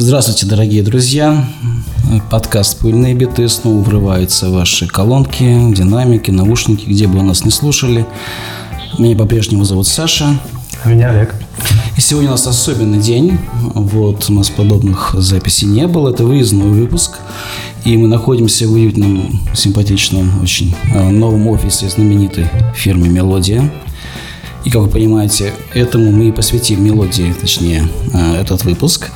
Здравствуйте, дорогие друзья. Подкаст «Пыльные биты» снова врывается в ваши колонки, динамики, наушники, где бы вы нас не слушали. Меня по-прежнему зовут Саша. А меня Олег. И сегодня у нас особенный день. Вот у нас подобных записей не было. Это выездной выпуск. И мы находимся в уютном, симпатичном, очень э, новом офисе знаменитой фирмы «Мелодия». И, как вы понимаете, этому мы и посвятим мелодии, точнее, э, этот выпуск.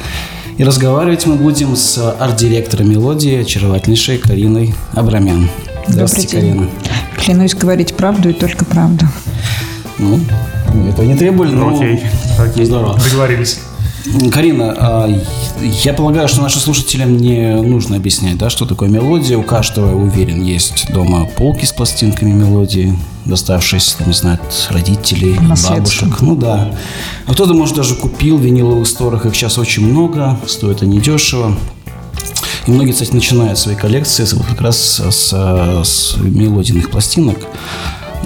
И разговаривать мы будем с арт-директором мелодии, очаровательнейшей Кариной Абрамян. Здравствуйте. Карина. Клянусь говорить правду и только правду. Ну, это не требовали, но... Окей, окей. Здорово. Договорились. Карина, а, я полагаю, что нашим слушателям не нужно объяснять, да, что такое мелодия. У каждого, уверен, есть дома полки с пластинками мелодии, доставшиеся, не знаю, от родителей, бабушек. Ну да. А кто-то, может, даже купил виниловых сторах. Их сейчас очень много, стоят они дешево. И многие, кстати, начинают свои коллекции как раз с, с мелодийных пластинок.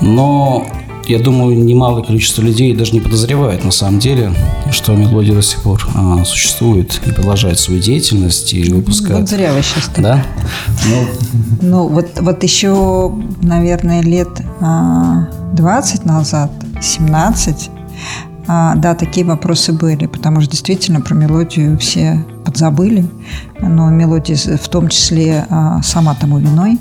Но я думаю, немалое количество людей даже не подозревает на самом деле, что мелодия до сих пор а, существует и продолжает свою деятельность и выпускает. Вот зря вы сейчас так. Да? Ну, ну вот, вот еще, наверное, лет а, 20 назад, 17, а, да, такие вопросы были, потому что действительно про мелодию все подзабыли, но мелодия в том числе а, сама тому виной,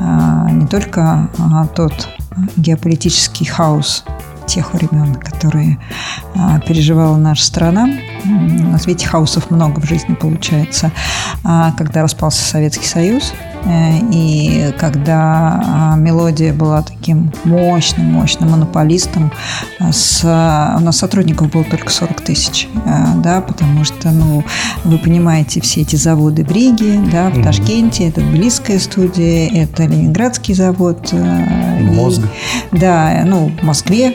а, не только а, тот геополитический хаос тех времен, которые переживала наша страна. На свете хаосов много в жизни получается. А, когда распался Советский Союз, э, и когда а, мелодия была таким мощным, мощным монополистом, с, у нас сотрудников было только 40 тысяч, э, да, потому что, ну, вы понимаете, все эти заводы в Риге, да, в Ташкенте, это Тбилисская студия, это Ленинградский завод. Э, Мозг. И, да, ну, в Москве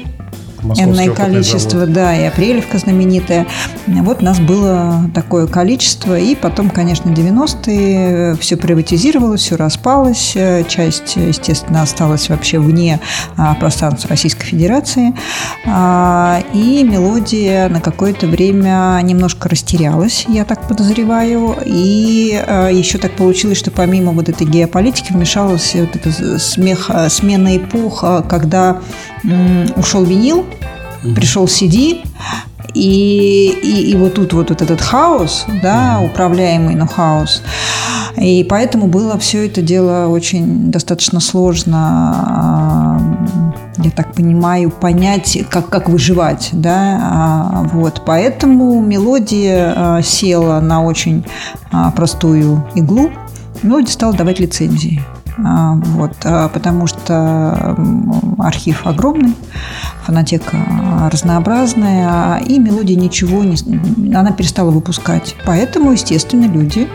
энное количество, завод. да, и Апрелевка знаменитая. Вот нас было такое количество, и потом, конечно, 90-е все приватизировалось, все распалось, часть, естественно, осталась вообще вне а, пространства Российской Федерации, а, и мелодия на какое-то время немножко растерялась, я так подозреваю, и а, еще так получилось, что помимо вот этой геополитики вмешалась вот эта смех, смена эпох, когда ушел винил, пришел CD, и, и, и вот тут вот, вот этот хаос, да, управляемый, но хаос. И поэтому было все это дело очень достаточно сложно, а, я так понимаю, понять, как, как выживать, да, а, вот. Поэтому мелодия а, села на очень простую иглу, мелодия стала давать лицензии. Вот, потому что архив огромный, фонотека разнообразная, и мелодия ничего не... Она перестала выпускать. Поэтому, естественно, люди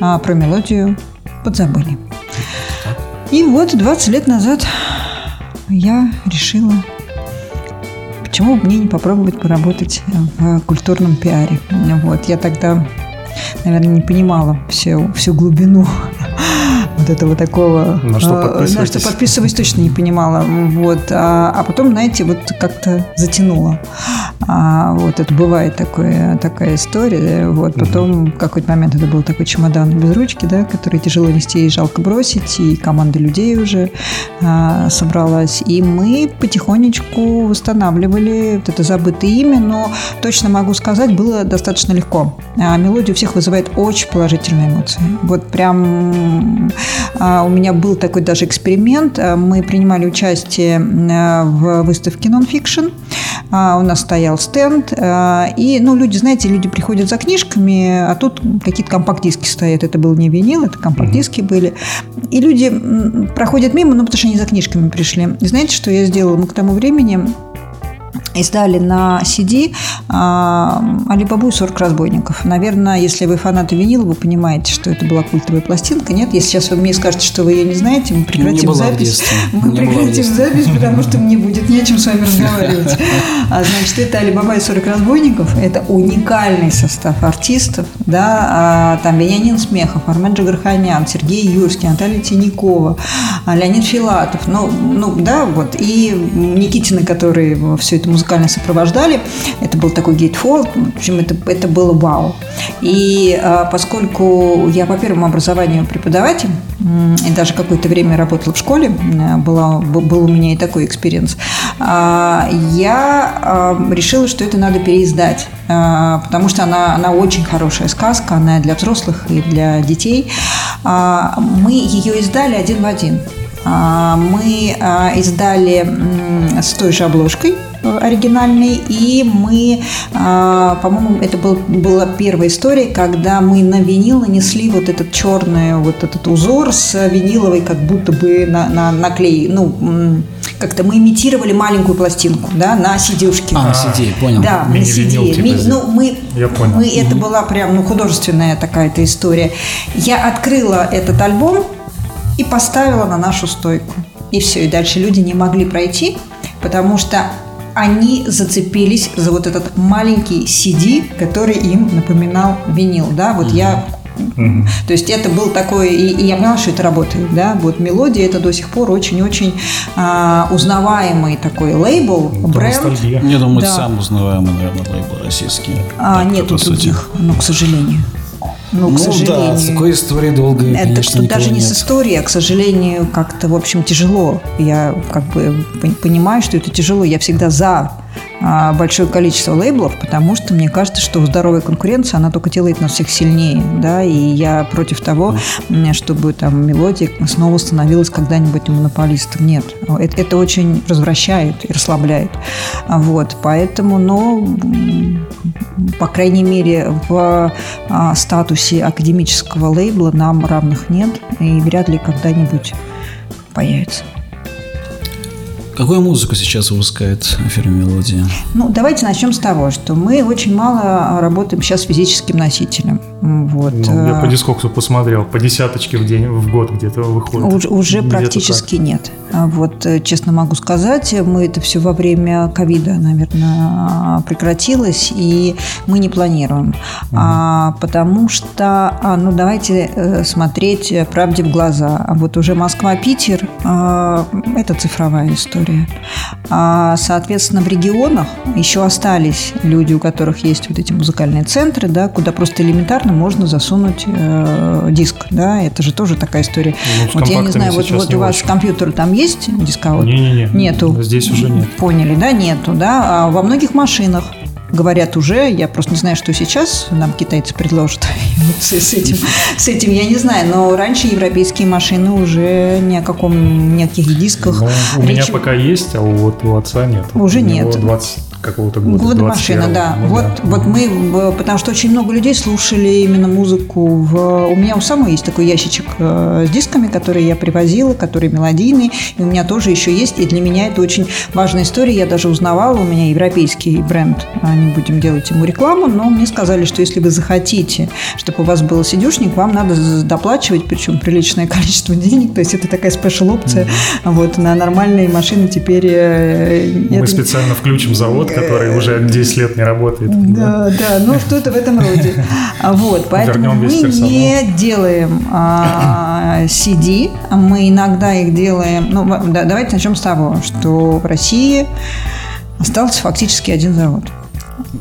а, про мелодию подзабыли. И вот 20 лет назад я решила, почему бы мне не попробовать поработать в культурном пиаре. Вот, я тогда, наверное, не понимала всю, всю глубину вот этого такого... На что подписываетесь? На что подписываюсь, точно не понимала. Вот. А, а потом, знаете, вот как-то затянуло. А, вот это бывает такое, такая история. Вот. Потом в какой-то момент это был такой чемодан без ручки, да, который тяжело нести и жалко бросить, и команда людей уже а, собралась. И мы потихонечку восстанавливали вот это забытое имя, но точно могу сказать, было достаточно легко. А мелодия у всех вызывает очень положительные эмоции. Вот прям а, у меня был такой даже эксперимент. А, мы принимали участие в выставке Non-Fiction. А, у нас стоял стенд. И, ну, люди, знаете, люди приходят за книжками, а тут какие-то компакт-диски стоят. Это был не винил, это компакт-диски были. И люди проходят мимо, ну, потому что они за книжками пришли. И знаете, что я сделала? Мы к тому времени издали на CD а, Алибабу и 40 разбойников. Наверное, если вы фанаты винила, вы понимаете, что это была культовая пластинка. Нет, если сейчас вы мне скажете, что вы ее не знаете, мы прекратим запись. Мы не прекратим запись, потому что мне будет не о чем с вами разговаривать. А, значит, это Алибаба и 40 разбойников. Это уникальный состав артистов. Да, а, там Вениамин Смехов, Армен Джигарханян, Сергей Юрский, Наталья Тинякова, Леонид Филатов. Ну, ну, да, вот. И Никитина, который все это музыкальное музыкально сопровождали. Это был такой гейтфол, в общем, это, это было вау. И а, поскольку я по первому образованию преподаватель, и даже какое-то время работала в школе, была, был у меня и такой experience, а, я а, решила, что это надо переиздать, потому что она, она очень хорошая сказка, она для взрослых и для детей. Мы ее издали один в один. Мы издали с той же обложкой, оригинальный, и мы, а, по-моему, это был, была первая история, когда мы на винил нанесли вот этот черный вот этот узор с виниловой как будто бы на, на, наклей, ну, как-то мы имитировали маленькую пластинку, да, на сидюшке. А, на CD, понял. Да, на CD. Типа, Ми, ну, мы, Я понял. мы, это была прям, ну, художественная такая-то история. Я открыла этот альбом и поставила на нашу стойку. И все, и дальше люди не могли пройти, потому что они зацепились за вот этот маленький CD, который им напоминал винил, да, вот mm-hmm. я Mm-hmm. То есть это был такой, и, и я поняла, что это работает, да, вот мелодия это до сих пор очень-очень а, узнаваемый такой лейбл, это бренд. Ностальгия. Я думаю, да. сам узнаваемый, наверное, лейбл российский. А, так, нет других, но, к сожалению. Ну, к сожалению. да, с такой историей долго, Это конечно, даже не нет. с историей, а, к сожалению, как-то, в общем, тяжело. Я как бы понимаю, что это тяжело. Я всегда за большое количество лейблов, потому что мне кажется, что здоровая конкуренция, она только делает нас всех сильнее, да, и я против того, чтобы там мелодия снова становилась когда-нибудь монополистом. Нет, это, это очень развращает и расслабляет. Вот, поэтому, но, по крайней мере, в а, статусе академического лейбла нам равных нет, и вряд ли когда-нибудь появится. Какую музыку сейчас выпускает фирма «Мелодия»? Ну, давайте начнем с того, что мы очень мало работаем сейчас с физическим носителем. Вот. Ну, я по дискоксу посмотрел, по десяточке в день, в год где-то выходит. Уже, уже практически так. нет. А вот, э, честно могу сказать, мы это все во время ковида, наверное, прекратилось, и мы не планируем. Угу. А, потому что, а, ну, давайте э, смотреть правде в глаза. А вот уже Москва-Питер а, – это цифровая история. А, соответственно, в регионах еще остались люди, у которых есть вот эти музыкальные центры, да, куда просто элементарно можно засунуть э, диск, да, это же тоже такая история. Ну, вот я не знаю, вот, вот у вас компьютер там есть дисковод? Не-не-не. Нету. Здесь уже нет. Поняли, да, нету, да. А во многих машинах говорят уже, я просто не знаю, что сейчас нам китайцы предложат с, с, этим, с этим я не знаю, но раньше европейские машины уже ни о каком, ни о каких дисках. Ну, у Речь... меня пока есть, а вот у отца нет. Уже нет. 20 какого-то года. Года машина, да. Ну, вот, да. вот мы, потому что очень много людей слушали именно музыку. В... У меня у самой есть такой ящичек э, с дисками, которые я привозила, которые мелодийные. И у меня тоже еще есть. И для меня это очень важная история. Я даже узнавала, у меня европейский бренд. А, не будем делать ему рекламу, но мне сказали, что если вы захотите, чтобы у вас был сидюшник, вам надо доплачивать, причем приличное количество денег. То есть это такая спешл опция. Mm-hmm. Вот на нормальные машины теперь... Э, мы это... специально включим завод завод, который уже 10 лет не работает. Да, да, ну что-то в этом роде. Вот, поэтому мы не делаем а, CD, мы иногда их делаем. Ну, да, давайте начнем с того, что в России остался фактически один завод.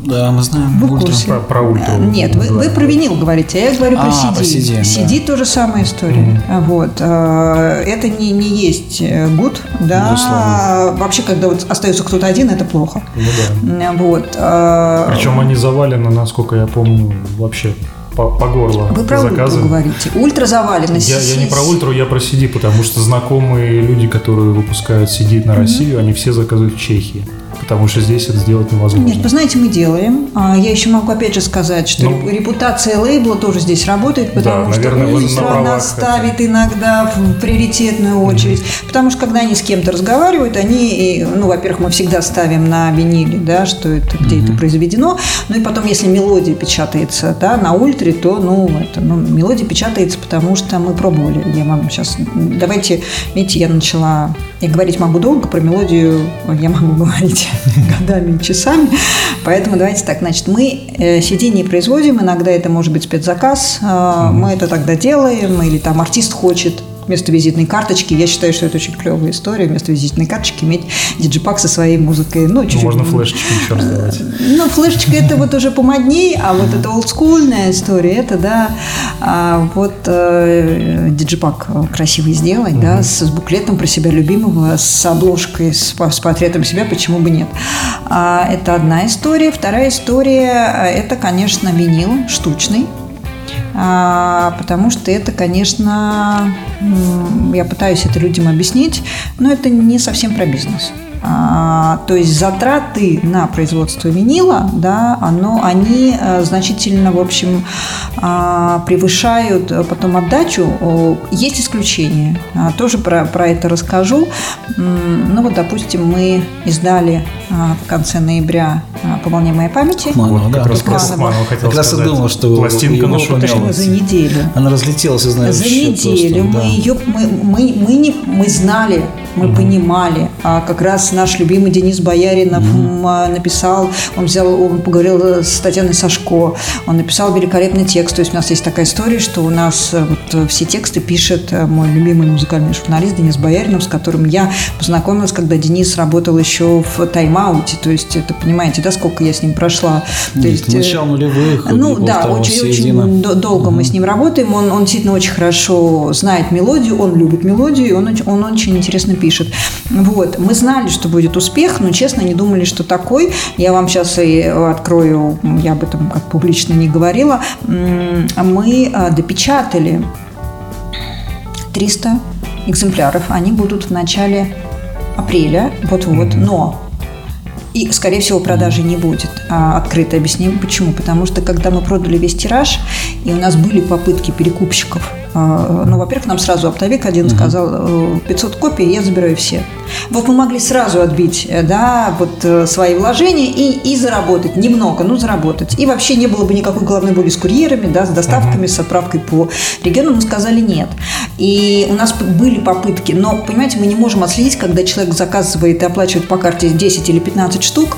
Да, мы знаем. Вы ультра. Про, про ультру. Нет, вы, вы про винил говорите, а я говорю а, про CD. Про CD, CD да. тоже самая история. Mm-hmm. Вот. Э, это не, не есть гуд, да. Безусловно. Вообще, когда вот остается кто-то один, это плохо. Ну да. Вот. Э, Причем они завалены, насколько я помню, вообще по, по горло Вы про заказы. ультру говорите. Ультра завалена. Я, я не про ультру, я про CD, потому что знакомые люди, которые выпускают CD на Россию, mm-hmm. они все заказывают в Чехии потому что здесь это сделать невозможно. Нет, вы знаете, мы делаем. А, я еще могу опять же сказать, что ну, репутация лейбла тоже здесь работает, потому да, что наверное, ставит иногда в приоритетную очередь. Mm-hmm. Потому что когда они с кем-то разговаривают, они, ну, во-первых, мы всегда ставим на виниле, да, что это где mm-hmm. это произведено. Ну и потом, если мелодия печатается, да, на ультре, то, ну, это, ну, мелодия печатается, потому что мы пробовали. Я вам сейчас, давайте, видите, я начала, я говорить могу долго, про мелодию я могу говорить годами и часами. Поэтому давайте так, значит, мы э, не производим, иногда это может быть спецзаказ, mm-hmm. мы это тогда делаем, или там артист хочет вместо визитной карточки. Я считаю, что это очень клевая история. Вместо визитной карточки иметь диджипак со своей музыкой. Ну, чуть-чуть. Можно флешечки еще раздавать. Ну, флешечка это вот уже помодней, а вот это олдскульная история, это, да, а, вот э, диджипак красивый сделать, да, с, с буклетом про себя любимого, с обложкой, с, с портретом себя, почему бы нет. А, это одна история. Вторая история – это, конечно, винил штучный, потому что это, конечно, я пытаюсь это людям объяснить, но это не совсем про бизнес. А, то есть затраты на производство винила, да, оно, они э, значительно, в общем, а, превышают э, потом отдачу. Есть исключения. А, тоже про, про это расскажу. Ну вот, допустим, мы издали в конце ноября по волне моей памяти. Мама, да, как раз, раз, хотел как раз и думал, что пластинка на Почему за неделю? Она разлетелась, знаю. За неделю просто, мы да. ее, мы, мы, мы, не, мы знали, мы mm понимали. А как раз наш любимый Денис Бояринов mm написал, он взял, он поговорил с Татьяной Сашко, он написал великолепный текст. То есть у нас есть такая история, что у нас э, вот все тексты пишет э, мой любимый музыкальный журналист Денис Бояринов, с которым я познакомилась, когда Денис работал еще в тайм-ауте. То есть это, понимаете, да, сколько я с ним прошла. То Нет, есть, начало нулевых. ну да, очень, очень долго мы с ним работаем. Он, он действительно очень хорошо знает мелодию, он любит мелодию, он, он очень интересно пишет. Вот. Мы знали, что будет успех, но, честно, не думали, что такой. Я вам сейчас и открою, я об этом как публично не говорила. Мы а, допечатали 300 экземпляров. Они будут в начале апреля, вот-вот, но и, скорее всего, продажи не будет. А, открыто объясним, почему. Потому что, когда мы продали весь тираж, и у нас были попытки перекупщиков, ну, во-первых, нам сразу оптовик один сказал, 500 копий, я забираю все. Вот мы могли сразу отбить, э, да, вот э, свои вложения и, и заработать немного, ну, заработать. И вообще не было бы никакой головной боли с курьерами, да, с доставками, с отправкой по региону. Мы сказали нет. И у нас были попытки, но, понимаете, мы не можем отследить, когда человек заказывает и оплачивает по карте 10 или 15 штук,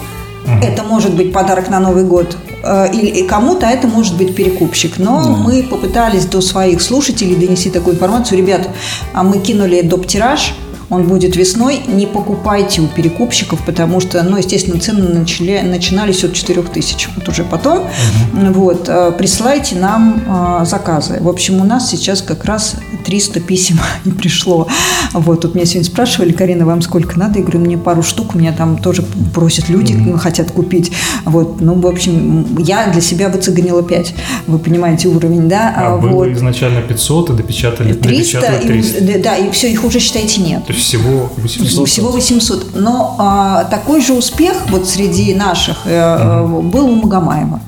это может быть подарок на Новый год э, или кому-то, это может быть перекупщик. Но да. мы попытались до своих слушателей донести такую информацию. Ребят, а мы кинули доп. Он будет весной, не покупайте у перекупщиков, потому что, ну, естественно, цены начали, начинались от 4 тысяч. Вот уже потом. Угу. Вот, э, присылайте нам а, заказы. В общем, у нас сейчас как раз 300 писем не пришло. Вот, тут меня сегодня спрашивали, Карина, вам сколько надо? Я говорю, мне пару штук, меня там тоже просят люди, угу. хотят купить. Вот, ну, в общем, я для себя выцегонила 5. Вы понимаете уровень, да? А, а вот. было изначально 500, и допечатали 300, 300. И, да, и все, их уже, считайте, нет. То всего 800? Всего 800. Но а, такой же успех вот среди наших а, был у Магомаева.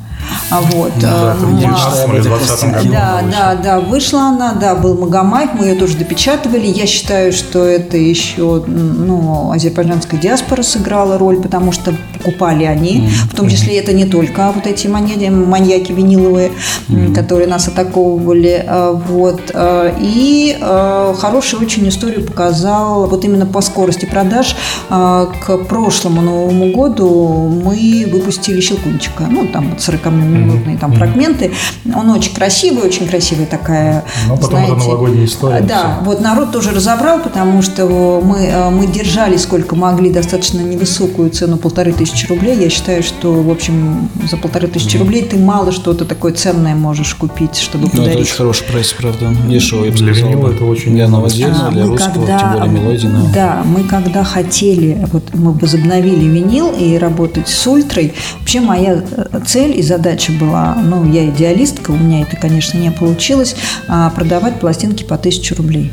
А вот. Да, в 19 или 20 году. Да, да, да, вышла она, да, был Магомаев, мы ее тоже допечатывали. Я считаю, что это еще, ну, азербайджанская диаспора сыграла роль, потому что покупали они, mm-hmm. в том числе это не только вот эти маньяки, маньяки виниловые, mm-hmm. которые нас атаковывали, а, вот. А, и хорошую очень историю показал вот именно по скорости продаж к прошлому Новому году мы выпустили Щелкунчика, ну, там вот 40 минутные там фрагменты. Он очень красивый, очень красивая такая, Но потом знаете, это новогодняя история. Да, все. вот народ тоже разобрал, потому что мы, э, мы держали сколько могли достаточно невысокую цену, полторы тысячи рублей. Я считаю, что, в общем, за полторы тысячи рублей ты мало что-то такое ценное можешь купить, чтобы ну, подарить. это очень хороший прайс, правда. Дешевый, я бы Для сказал. винила это очень Для новодельного, А, для русского, когда- тем более мелодии. Да, мы когда хотели, вот мы возобновили винил и работать с ультрой, вообще моя э, цель и задача была, ну, я идеалистка, у меня это, конечно, не получилось, а, продавать пластинки по 1000 рублей.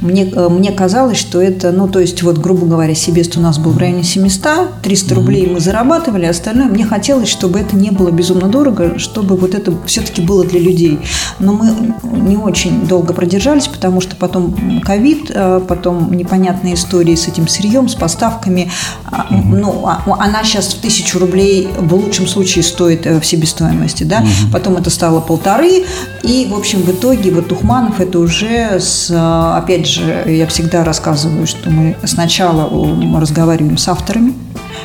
Мне, э, мне казалось, что это, ну, то есть, вот, грубо говоря, Себест у нас был в районе 700, 300 рублей мы зарабатывали, а остальное мне хотелось, чтобы это не было безумно дорого, чтобы вот это все-таки было для людей. Но мы не очень долго продержались, потому что потом ковид, э, потом непонятные истории с этим сырьем, с поставками. А, Ну, а- она сейчас в тысячу рублей в лучшем случае стоит э, в себестоимости, да, потом это стало полторы, и, в общем, в итоге вот Тухманов это уже с, опять опять же, я всегда рассказываю, что мы сначала разговариваем с авторами,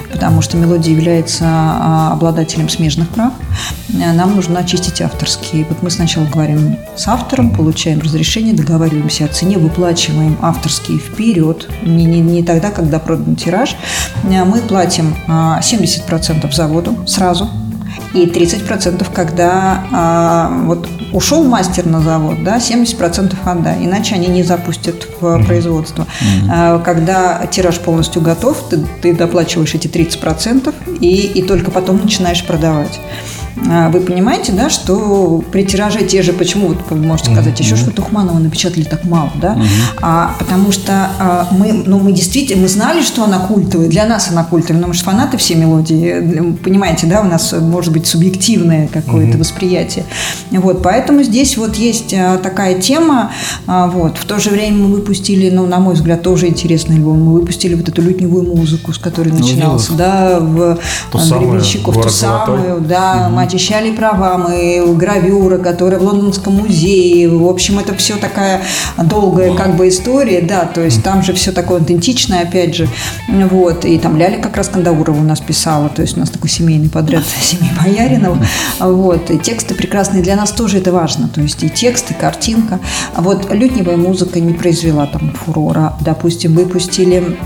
потому что мелодия является а, обладателем смежных прав. Нам нужно очистить авторские. Вот мы сначала говорим с автором, получаем разрешение, договариваемся о цене, выплачиваем авторские вперед, не, не, не тогда, когда продан тираж. Мы платим 70% заводу сразу, и 30% когда а, вот ушел мастер на завод, да, 70% отдай, иначе они не запустят в mm-hmm. производство. Mm-hmm. Когда тираж полностью готов, ты, ты доплачиваешь эти 30% и, и только потом начинаешь продавать. А, вы понимаете, да, что при тираже те же, почему вот вы можете сказать, еще что Тухманова напечатали так мало, да, а, потому что а, мы, ну, мы действительно, мы знали, что она культовая, для нас она культовая, но мы же фанаты все мелодии, понимаете, да, у нас может быть субъективное какое-то восприятие, вот, поэтому здесь вот есть а, такая тема, а, вот, в то же время мы выпустили, ну, на мой взгляд, тоже интересный альбом, мы выпустили вот эту лютневую музыку, с которой ну, начинался, да, в самую, ту самую, да, очищали права, мы гравюра, которая в Лондонском музее. В общем, это все такая долгая как бы история, да, то есть там же все такое аутентичное, опять же. Вот, и там Ляля как раз Кандаурова у нас писала, то есть у нас такой семейный подряд семьи Бояринова. Вот, и тексты прекрасные, для нас тоже это важно, то есть и текст, и картинка. Вот лютневая музыка не произвела там фурора. Допустим, выпустили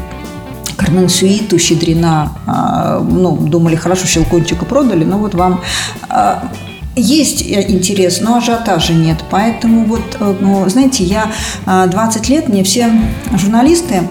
Кармен Сюиту, Щедрина, а, ну, думали, хорошо, Щелкунчика продали, но вот вам а, есть интерес, но ажиотажа нет. Поэтому вот, э, ну, знаете, я 20 а, лет, мне все журналисты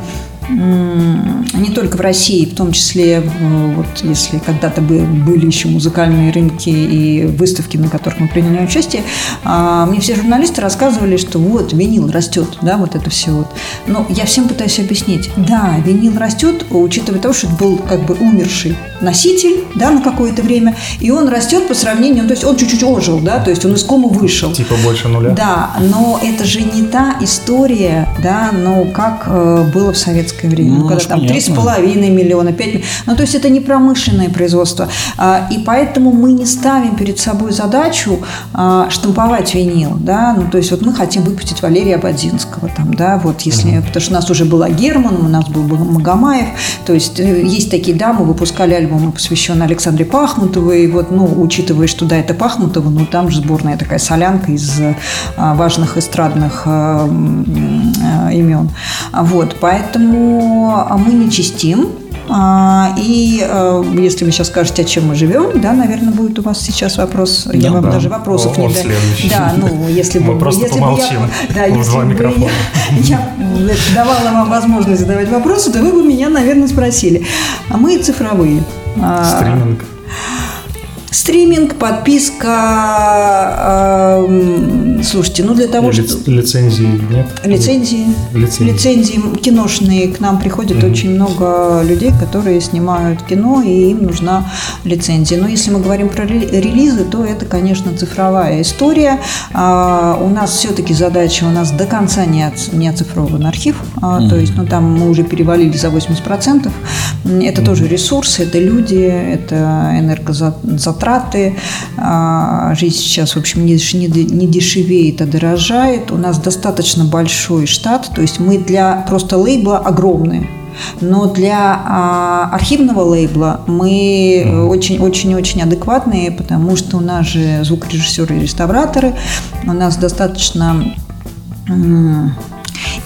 не только в России, в том числе, э, вот если когда-то были еще музыкальные рынки и выставки, на которых мы приняли участие, а, мне все журналисты рассказывали, что вот винил растет, да, вот это все вот. Но я всем пытаюсь объяснить, да, винил растет, учитывая то, что это был как бы умерший носитель, да, на какое-то время, и он растет по сравнению, то есть он чуть-чуть ожил, да, то есть он из кома вышел. Типа больше нуля. Да, но это же не та история, да, но как э, было в советском советское время, ну, когда там три с половиной миллиона, пять Ну, то есть это не промышленное производство. А, и поэтому мы не ставим перед собой задачу а, штамповать винил, да, ну, то есть вот мы хотим выпустить Валерия Абадзинского, там, да, вот если, mm потому что у нас уже была Герман, у нас был Магомаев, то есть э, есть такие, да, мы выпускали альбомы, посвященные Александре Пахмутовой, вот, ну, учитывая, что, да, это Пахмутова, ну, там же сборная такая солянка из а, важных эстрадных имен. Вот, поэтому а мы не чистим. А, и э, если вы сейчас скажете, о чем мы живем, да, наверное, будет у вас сейчас вопрос. Да, я вам да. даже вопросов Он не даю. Да, ну, если бы... Мы просто если помолчим. Бы я, да, если бы я, я давала вам возможность задавать вопросы, то вы бы меня, наверное, спросили. А мы цифровые. Стриминг. Стриминг, подписка, э, слушайте, ну для того, Ли, что... Лицензии нет? Лицензии. Лицензии. Лицензии киношные. К нам приходит mm очень много людей, которые снимают кино, и им нужна лицензия. Но если мы говорим про релизы, то это, конечно, цифровая история. А, у нас все-таки задача, у нас до конца не, от, не оцифрован архив. А, mm То есть, ну там мы уже перевалили за 80%. Это mm тоже ресурсы, это люди, это энергозатраты затраты, а, жизнь сейчас, в общем, не, не дешевеет, а дорожает. У нас достаточно большой штат, то есть мы для просто лейбла огромные. Но для а, архивного лейбла мы очень-очень-очень адекватные, потому что у нас же звукорежиссеры и реставраторы, у нас достаточно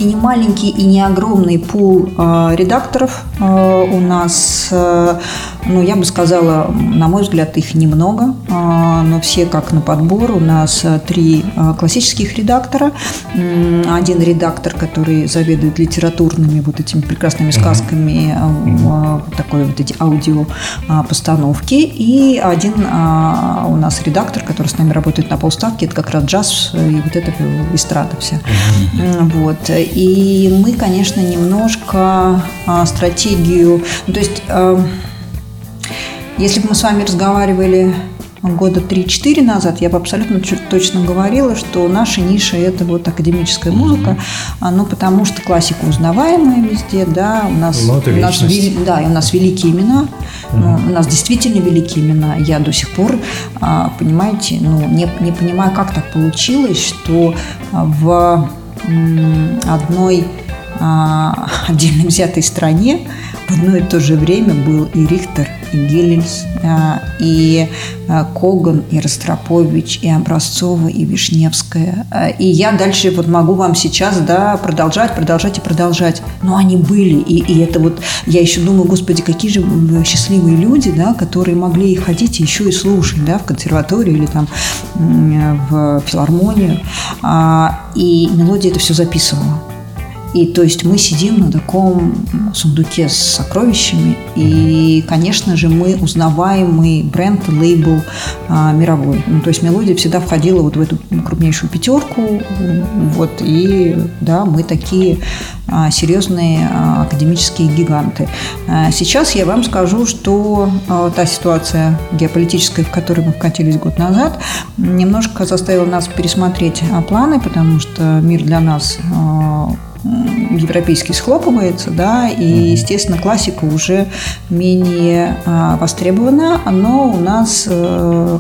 и не маленький, и не огромный пул э, редакторов э, у нас. Э, ну, я бы сказала, на мой взгляд, их немного, э, но все как на подбор. У нас э, три э, классических редактора. Один редактор, который заведует литературными вот этими прекрасными сказками, э, такой вот эти аудио э, постановки. И один э, у нас редактор, который с нами работает на полставки, это как раз джаз и вот это эстрада вся. Вот. И мы, конечно, немножко а, стратегию... Ну, то есть, а, если бы мы с вами разговаривали года 3-4 назад я бы абсолютно точно говорила, что наша ниша – это вот академическая музыка, mm-hmm. ну, потому что классика узнаваемая везде, да, у нас, ну, у нас, да, и у нас великие имена, mm-hmm. ну, у нас действительно великие имена. Я до сих пор, понимаете, ну, не, не понимаю, как так получилось, что в одной а, отдельно взятой стране в одно и то же время был и Рихтер, и Гелельс, а, и а, Коган, и Ростропович, и Образцова, и Вишневская. И я дальше вот могу вам сейчас да, продолжать, продолжать и продолжать. Но они были, и, и это вот, я еще думаю, господи, какие же счастливые люди, да, которые могли ходить и еще и слушать да, в консерваторию или там в филармонию. И мелодия это все записывала. И то есть мы сидим на таком сундуке с сокровищами, и, конечно же, мы узнаваемый бренд, лейбл а, мировой. Ну, то есть мелодия всегда входила вот в эту крупнейшую пятерку, вот, и да, мы такие а, серьезные а, академические гиганты. А, сейчас я вам скажу, что а, та ситуация геополитическая, в которой мы вкатились год назад, немножко заставила нас пересмотреть а, планы, потому что мир для нас а, европейский схлопывается, да, и, естественно, классика уже менее а, востребована, но у нас э,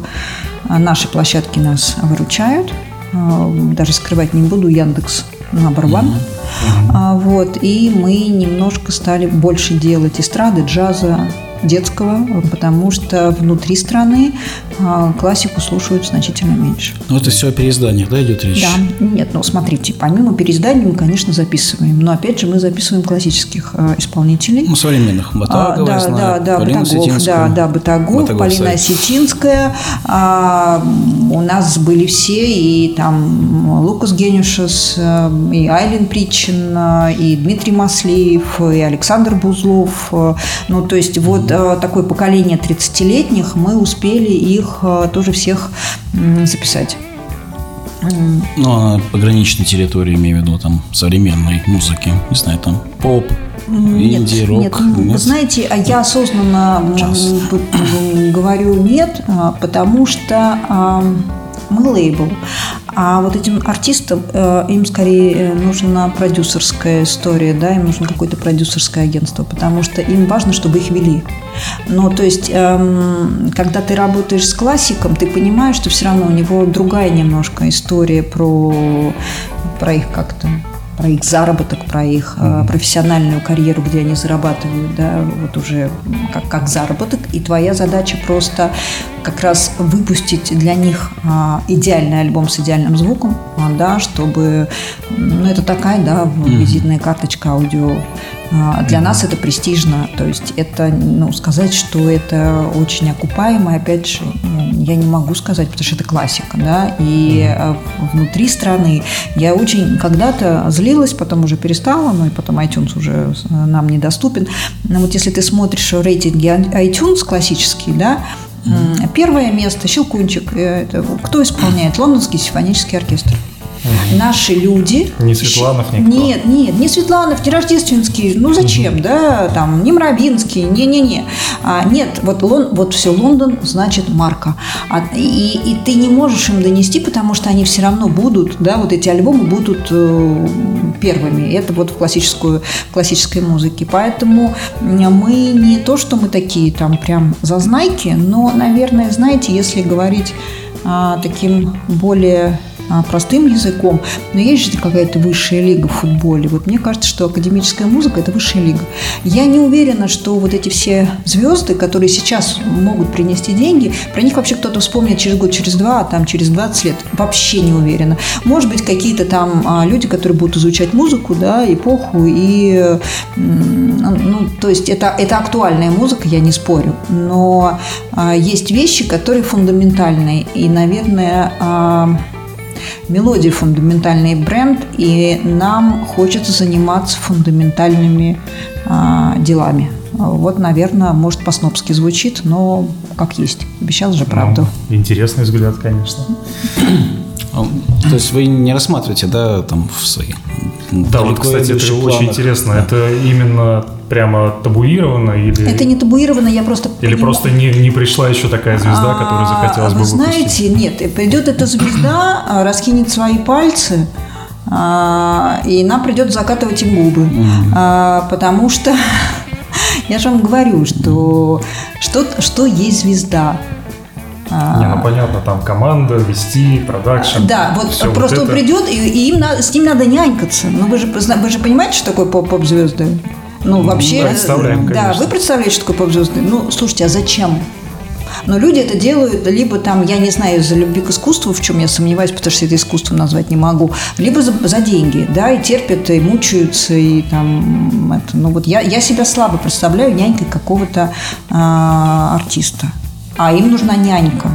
наши площадки нас выручают, а, даже скрывать не буду, Яндекс number one. А, вот, и мы немножко стали больше делать эстрады, джаза, детского, потому что внутри страны а, классику слушают значительно меньше. Ну, это все о переизданиях, да, идет речь? Да, нет, ну, смотрите, помимо переизданий мы, конечно, записываем, но, опять же, мы записываем классических э, исполнителей. Ну, современных, Батагова, а, да, знаю, да, да, Полина Батагов, да, да, Батагов, Батагов Полина сайт. Осетинская, а, у нас были все, и там Лукас Генюшес, э, и Айлин Причин, э, и Дмитрий Маслеев, и Александр Бузлов, э, ну, то есть вот такое поколение 30-летних, мы успели их э, тоже всех записать. Ну, а пограничной территории, имею в виду, там, современной музыки, не знаю, там, поп, инди, нет, рок. Нет, ну, вы знаете, а я осознанно п- говорю нет, а, потому что а, мы лейбл. А вот этим артистам э, им скорее э, нужна продюсерская история, да, им нужно какое-то продюсерское агентство, потому что им важно, чтобы их вели. Но то есть, эм, когда ты работаешь с классиком, ты понимаешь, что все равно у него другая немножко история про, про их как-то про их заработок, про их э, профессиональную карьеру, где они зарабатывают, да, вот уже как, как заработок. И твоя задача просто как раз выпустить для них а, идеальный альбом с идеальным звуком, а, да, чтобы, ну, это такая, да, визитная карточка аудио. А, Для нас это престижно, то есть это, ну, сказать, что это очень окупаемо, опять же, я не могу сказать, потому что это классика, да, и э, внутри страны я очень когда-то злилась, потом уже перестала, ну и потом iTunes уже э, нам недоступен. Но вот если ты смотришь рейтинги iTunes классические, да, первое место Щелкунчик, э, это кто исполняет? Лондонский симфонический оркестр. Наши люди... Не Светланов, никто. Нет, нет, не Светланов, не Рождественский, ну зачем, да, там, не Мравинский, не-не-не. А, нет, вот, Лон, вот все, Лондон значит марка. А, и, и ты не можешь им донести, потому что они все равно будут, да, вот эти альбомы будут э, первыми. Это вот в, классическую, в классической музыке. Поэтому мы не то, что мы такие там прям зазнайки, но, наверное, знаете, если говорить а, таким более простым языком, но есть же какая-то высшая лига в футболе. Вот мне кажется, что академическая музыка – это высшая лига. Я не уверена, что вот эти все звезды, которые сейчас могут принести деньги, про них вообще кто-то вспомнит через год, через два, а там через 20 лет. Вообще не уверена. Может быть, какие-то там а, люди, которые будут изучать музыку, да, эпоху, и, ну, то есть это, это актуальная музыка, я не спорю, но а, есть вещи, которые фундаментальные, и, наверное, а, Мелодия фундаментальный бренд, и нам хочется заниматься фундаментальными а, делами. Вот, наверное, может по-снопски звучит, но как есть. Обещал же правду. Ну, интересный взгляд, конечно. То есть вы не рассматриваете, да, там в своих Да, вот, кстати, это идущих очень планах? интересно. Это именно прямо табуировано или, Это не табуировано, я просто или понимаю- просто не, не пришла еще такая звезда, которую А, захотелось бы Вы выпустить? знаете, нет, и придет эта звезда, а, раскинет свои пальцы, а, и нам придется закатывать им губы. А, Потому что я же вам говорю, что что, что есть звезда. А, не, ну понятно, там команда, вести, продакшн. Да, вот просто вот он придет, и, и им надо, с ним надо нянькаться. Ну вы же, вы же понимаете, что такое поп-звезды? Ну, вообще... Представляем, Да, вы представляете, что такое поп-звезды? Ну, слушайте, а зачем? Но люди это делают либо там, я не знаю, из-за любви к искусству, в чем я сомневаюсь, потому что это искусством назвать не могу, либо за, за деньги, да, и терпят, и мучаются, и там это. Ну вот я, я себя слабо представляю нянькой какого-то э, артиста. А им нужна нянька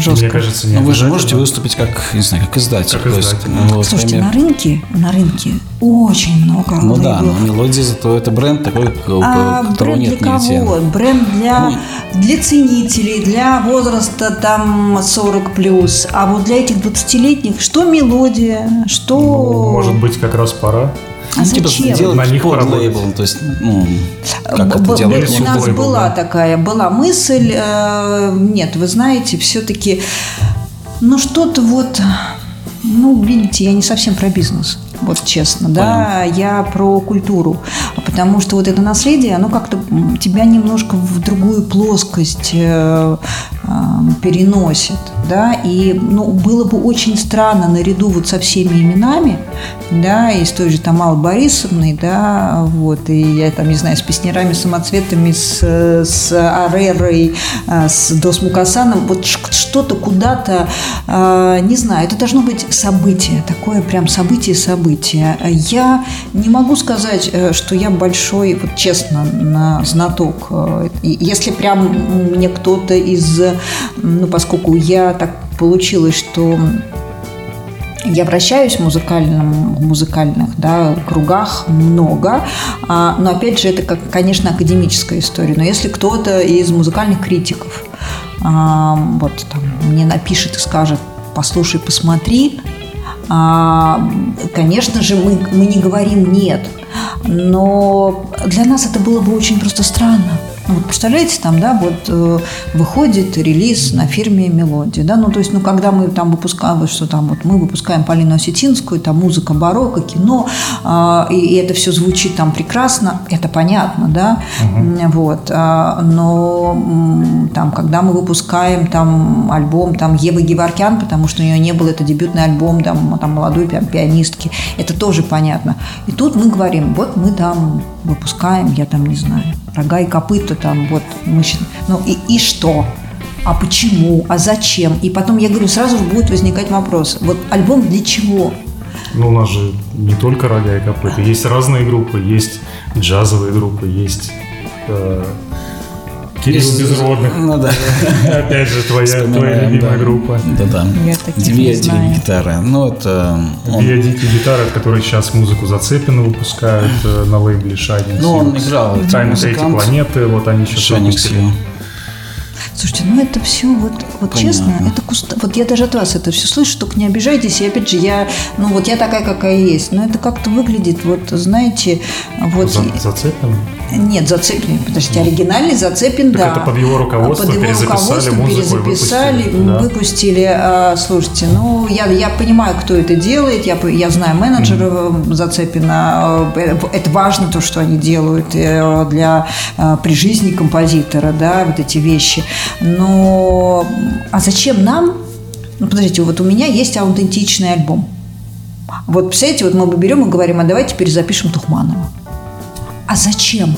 жестко. Мне кажется, нет. Но вы же можете выступить как, не знаю, как издатель. Как издатель. Есть, ну, вот, Слушайте, на рынке, на рынке очень много Ну лейблов. да, но мелодия зато это бренд такой, а, которого бренд нет для кого? Бренд для, ну, для ценителей, для возраста там 40 плюс. А вот для этих 20-летних что мелодия, что... Ну, может быть, как раз пора. А ну, типа, зачем? делать на них под лейблом, то есть, ну, как это делать? У нас была такая, была мысль, э, нет, вы знаете, все-таки, ну, что-то вот, ну, видите, я не совсем про бизнес вот честно, да, я про культуру, потому что вот это наследие, оно как-то тебя немножко в другую плоскость э, переносит, да, и, ну, было бы очень странно наряду вот со всеми именами, да, и с той же там Аллой Борисовной, да, вот, и я там, не знаю, с песнерами, самоцветами, с, с Арерой, э, с Дос Мукасаном, вот что-то куда-то, э, не знаю, это должно быть событие, такое прям событие-событие. Я не могу сказать, э, что я большой, вот честно, знаток. Если прям мне кто-то из, ну, поскольку я так получилось, что я вращаюсь в, музыкальном, в музыкальных да, кругах много, а, но опять же это, как, конечно, академическая история. Но если кто-то из музыкальных критиков а, вот там мне напишет и скажет, послушай, посмотри, а, конечно же, мы, мы не говорим нет, но для нас это было бы очень просто странно. Ну, вот представляете, там, да, вот э, выходит релиз на фирме «Мелодия», да, ну, то есть, ну, когда мы там выпускаем, что там, вот мы выпускаем Полину Осетинскую, там музыка барокко, кино, э, и, и это все звучит там прекрасно, это понятно, да, угу. вот, э, но э, там, когда мы выпускаем там альбом, там, Евы Геворкян, потому что у нее не было, это дебютный альбом, там, там молодой пи пианистки, это тоже понятно. И тут мы говорим, вот мы там выпускаем, я там не знаю, рога и копыта там, вот, мы, ну и, и что? А почему? А зачем? И потом, я говорю, сразу же будет возникать вопрос, вот альбом для чего? Ну, у нас же не только рога и копыта, есть разные группы, есть джазовые группы, есть э, Кирилл Из... Безродных. Ну да. Опять же, твоя, твоя любимая да. группа. Да-да. Две дикие гитары. Ну, это... Он... Две дикие гитары, которые сейчас музыку зацепенно выпускают э, на лейбле Shining Ну, он играл. Тайны третьей планеты, вот они сейчас выпустили. Слушайте, ну это все вот, вот честно, это куст... Вот я даже от вас это все слышу, только не обижайтесь. И опять же, я, ну вот я такая, какая есть. Но это как-то выглядит, вот знаете, вот. За, зацеплен? Нет, зацеплен. Подождите, оригинальный зацеплен, так да. Это под его руководством под его руководством перезаписали, выпустили. Да. выпустили. А, слушайте, ну я, я понимаю, кто это делает, я, я знаю менеджера mm-hmm. Зацепина. Это важно то, что они делают э, для э, при жизни композитора, да, вот эти вещи. Но а зачем нам? Ну, подождите, вот у меня есть аутентичный альбом. Вот, представляете, вот мы берем и говорим, а давайте перезапишем Тухманова. А зачем?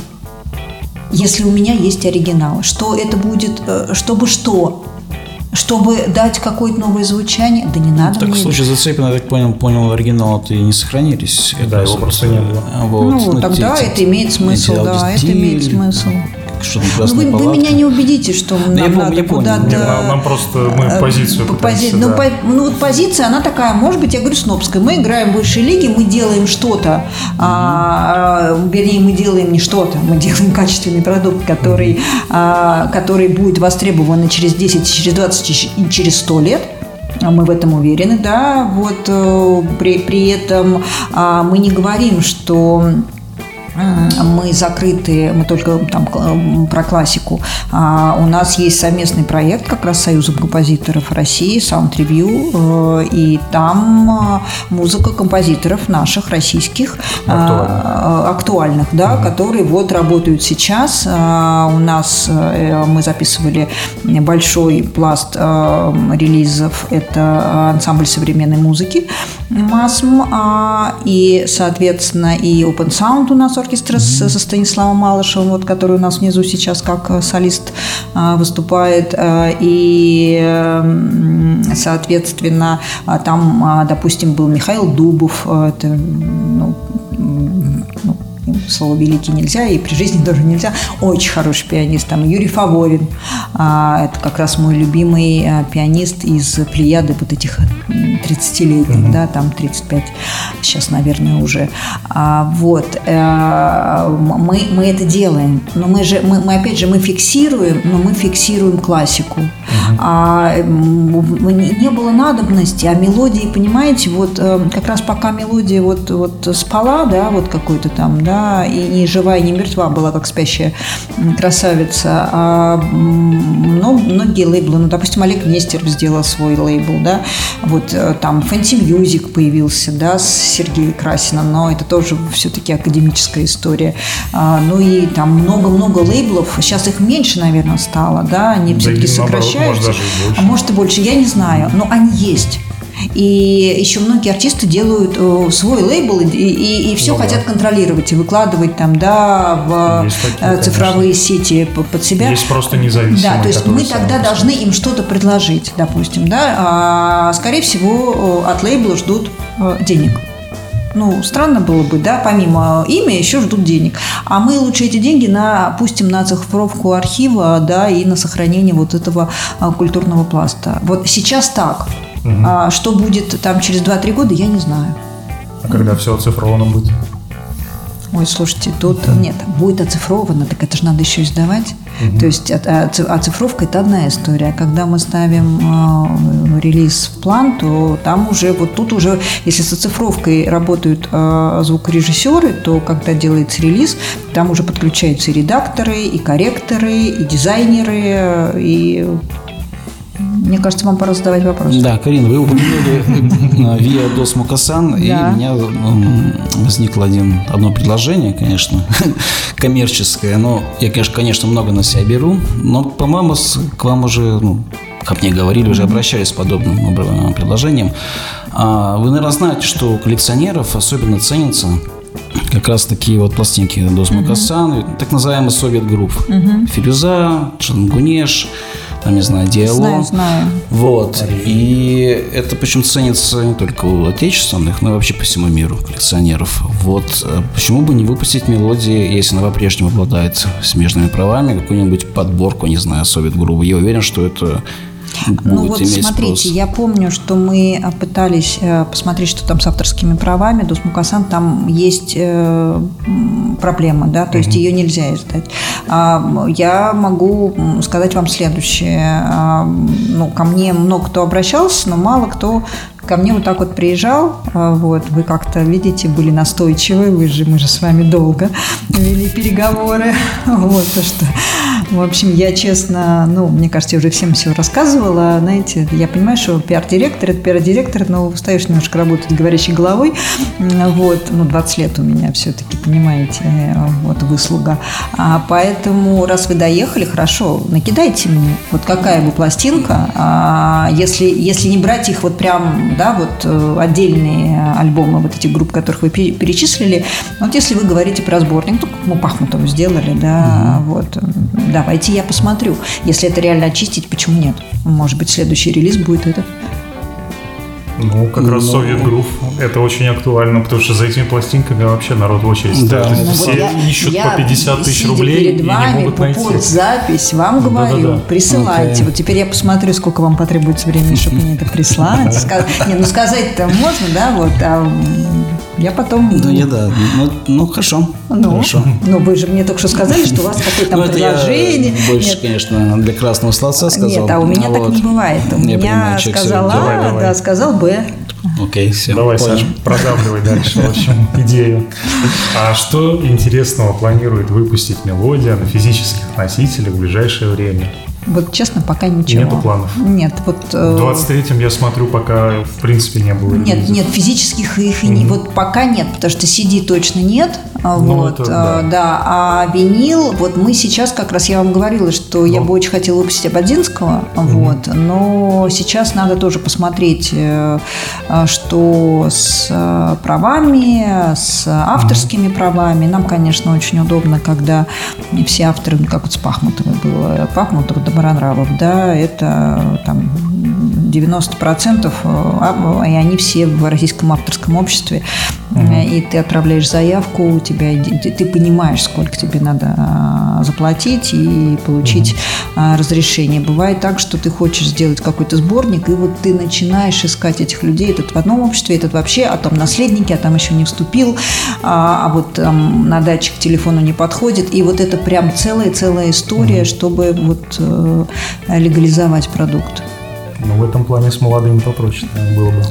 Если у меня есть оригинал, что это будет, э, чтобы что? чтобы дать какое-то новое звучание, да не надо. Так в случае Зацепина, я так понял, понял оригинал-то и не сохранились. Да, его просто не было. Вот. Ну, ну, тогда те, это имеет смысл, да, это имеет смысл что ну, вы, вы меня не убедите, что нам я надо куда-то... Нам, нам просто мы э, позицию пози... ну, по... ну, вот позиция, она такая, может быть, я говорю, снобская. Мы играем в высшей лиге, мы делаем что-то, а, вернее, мы делаем не что-то, мы делаем качественный продукт, который, а, который будет востребован через 10, через 20 и через 100 лет. Мы в этом уверены, да. Вот э, при, при этом а, мы не говорим, что мы закрыты, мы только там про классику. А у нас есть совместный проект как раз с Союзом композиторов России, Sound Review, э, и там э, музыка композиторов наших российских актуальных, актуальных да, угу. которые вот работают сейчас. У нас мы записывали большой пласт релизов. Это ансамбль современной музыки МАСМ, и, соответственно, и Open Sound у нас оркестр mm-hmm. со Станиславом Малышевым, вот, который у нас внизу сейчас как э, солист а, выступает. Э, и, соответственно, а, там, а, допустим, был Михаил Дубов, э, это ну, слово «великий» нельзя, и при жизни тоже нельзя. Очень хороший пианист. Там Юрий Фаворин. Это как раз мой любимый пианист из плеяды вот этих 30-летних, mm-hmm. да, там 35, сейчас, наверное, уже. А, вот. А, мы, мы это делаем. Но мы же, мы, мы опять же, мы фиксируем, но мы фиксируем классику. Mm-hmm. А, не было надобности, а мелодии, понимаете, вот э, как раз пока мелодия вот, вот спала, да, вот какой-то там, да, и не живая, не мертва была, как спящая красавица, а, ну, многие лейблы, ну, допустим, Олег Нестеров сделал свой лейбл, да, вот э, там Fancy Music появился, да, с Сергеем Красиным, но это тоже все-таки академическая история. А, ну и там много-много лейблов, сейчас их меньше, наверное, стало, да, они да все-таки сокращаются. Может, а может и больше, я не знаю, но они есть. И еще многие артисты делают э, свой лейбл и, и, и все ну, хотят да. контролировать и выкладывать там, да, в такие, цифровые конечно. сети под себя. Есть просто независимые. Да, то есть мы тогда должны им что-то предложить, допустим, да. А, скорее всего, от лейбла ждут э, денег. Ну, странно было бы, да, помимо имя еще ждут денег. А мы лучше эти деньги на, пустим на цифровку архива, да, и на сохранение вот этого культурного пласта. Вот сейчас так. Угу. А что будет там через 2-3 года, я не знаю. А когда все оцифровано будет? Ой, слушайте, тут нет, будет оцифровано, так это же надо еще издавать. Угу. То есть оцифровка это одна история. Когда мы ставим э, релиз в план, то там уже, вот тут уже, если с оцифровкой работают э, звукорежиссеры, то когда делается релиз, там уже подключаются и редакторы, и корректоры, и дизайнеры, и мне кажется, вам пора задавать вопрос. Да, Карина, вы упомянули э, Via Dos Mocassan, и у меня возникло один, одно предложение, конечно, коммерческое. Но я, конечно, конечно, много на себя беру, но, по-моему, к вам уже, ну, как мне говорили, уже обращались с подобным предложением. А, вы, наверное, знаете, что у коллекционеров особенно ценятся как раз такие вот пластинки Dos Mocassan, так называемый совет групп. Фирюза, Чангунеш, там, не знаю, диалог. Знаю, знаю. Вот. И это почему ценится не только у отечественных, но и вообще по всему миру коллекционеров. Вот э, почему бы не выпустить мелодии, если она по-прежнему обладает смежными правами, какую-нибудь подборку, не знаю, совет грубо. Я уверен, что это ну вот смотрите, спрос. я помню, что мы э, пытались э, посмотреть, что там с авторскими правами. Дос Мукасан там есть э, проблема, да, то есть ее нельзя издать. А, я могу сказать вам следующее. А, ну, ко мне много кто обращался, но мало кто ко мне вот так вот приезжал, а, вот, вы как-то, видите, были настойчивы, вы же, мы же с вами долго вели переговоры, вот, то что, в общем, я честно, ну, мне кажется, я уже всем все рассказывала, знаете, я понимаю, что пиар-директор – это пиар-директор, но устаешь немножко работать говорящей головой, вот, ну, 20 лет у меня все-таки, понимаете, вот, выслуга, а поэтому, раз вы доехали, хорошо, накидайте мне, вот какая бы пластинка, а, если, если не брать их вот прям да, вот э, отдельные альбомы вот этих групп, которых вы перечислили. Вот если вы говорите про сборник, ну, мы Пахмутову сделали, да, угу. вот, давайте я посмотрю. Если это реально очистить, почему нет? Может быть, следующий релиз будет этот. Ну, как раз ну, Soviet Groove. Это очень актуально, потому что за этими пластинками вообще народ в очередь да. стоит. Ну, Все вот я, ищут я, по 50 тысяч рублей перед вами, и не могут найти. запись вам говорю, да, да, да. присылайте. Okay. Вот теперь я посмотрю, сколько вам потребуется времени, чтобы мне это прислать. Не, ну сказать-то можно, да, вот, а я потом... Ну, я да. Ну, ну хорошо. Ну, хорошо. Ну, вы же мне только что сказали, что у вас какое-то там ну, предложение. больше, Нет. конечно, для красного словца сказал. Нет, а у меня вот. так не бывает. У я меня понимаю, сказала, да, сказал бы Б. Окей, все. Давай, Саша, продавливай дальше, в общем, идею. А что интересного планирует выпустить мелодия на физических носителях в ближайшее время? Вот честно, пока ничего. Нету планов? Нет. Вот, э, в 23-м, я смотрю, пока в принципе не было. Нет, релизов. нет, физических их mm-hmm. не, вот пока нет, потому что CD точно нет. А ну, вот, это, да. Э, да. А винил, вот мы сейчас как раз, я вам говорила, что но. я ну. бы очень хотела выпустить Ободзинского, mm-hmm. вот, но сейчас надо тоже посмотреть, э, что с правами, с авторскими mm-hmm. правами. Нам, конечно, очень удобно, когда все авторы, ну, как вот с Пахмутовой было, Пахмутова, Баранравов, да, это там 90%, а, и они все в Российском авторском обществе. Mm-hmm. И ты отправляешь заявку, тебя ты понимаешь, сколько тебе надо а, заплатить и получить mm-hmm. разрешение. Бывает так, что ты хочешь сделать какой-то сборник, и вот ты начинаешь искать этих людей, этот в одном обществе, этот вообще, а там наследники, а там еще не вступил, а, а вот там на датчик к телефону не подходит. И вот это прям целая-целая история, mm-hmm. чтобы вот э, легализовать продукт. Ну, в этом плане с молодыми попроще было бы.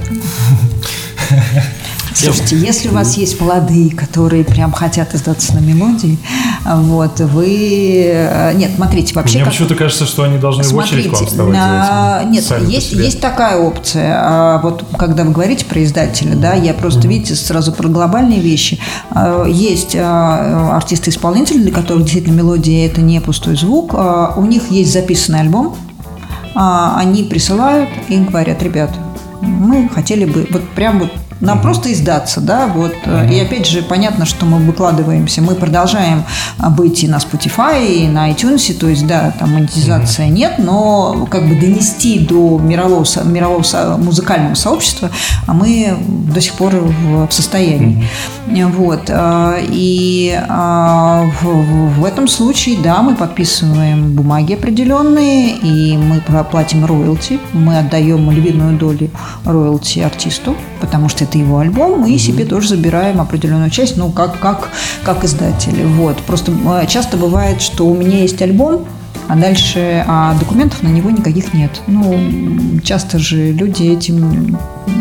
Слушайте, если у вас есть молодые, которые прям хотят издаться на мелодии, вот, вы... Э, нет, смотрите, вообще... Мне как... почему-то кажется, что они должны смотрите, в очередь к вам вставать. На... Нет, есть, есть такая опция. А вот когда вы говорите про издателя, да, я просто, mm-hmm. видите, сразу про глобальные вещи. А, есть а, артисты-исполнители, для которых действительно мелодия – это не пустой звук. У них есть записанный альбом, они присылают и говорят, ребят, мы хотели бы вот прям вот нам просто издаться, да, вот. И опять же, понятно, что мы выкладываемся, мы продолжаем а, быть и на Spotify, и на iTunes, то есть, да, там монетизация нет, но как бы донести до мирового, мирового музыкального сообщества, а мы до сих пор в, в состоянии. Вот. А, и а, в, в этом случае, да, мы подписываем бумаги определенные, и мы платим роялти, мы отдаем львиную долю роялти артисту, потому что это его альбом, мы mm-hmm. себе тоже забираем определенную часть, ну, как, как, как издатели. Вот. Просто э, часто бывает, что у меня есть альбом, а дальше а документов на него никаких нет. Ну, часто же люди этим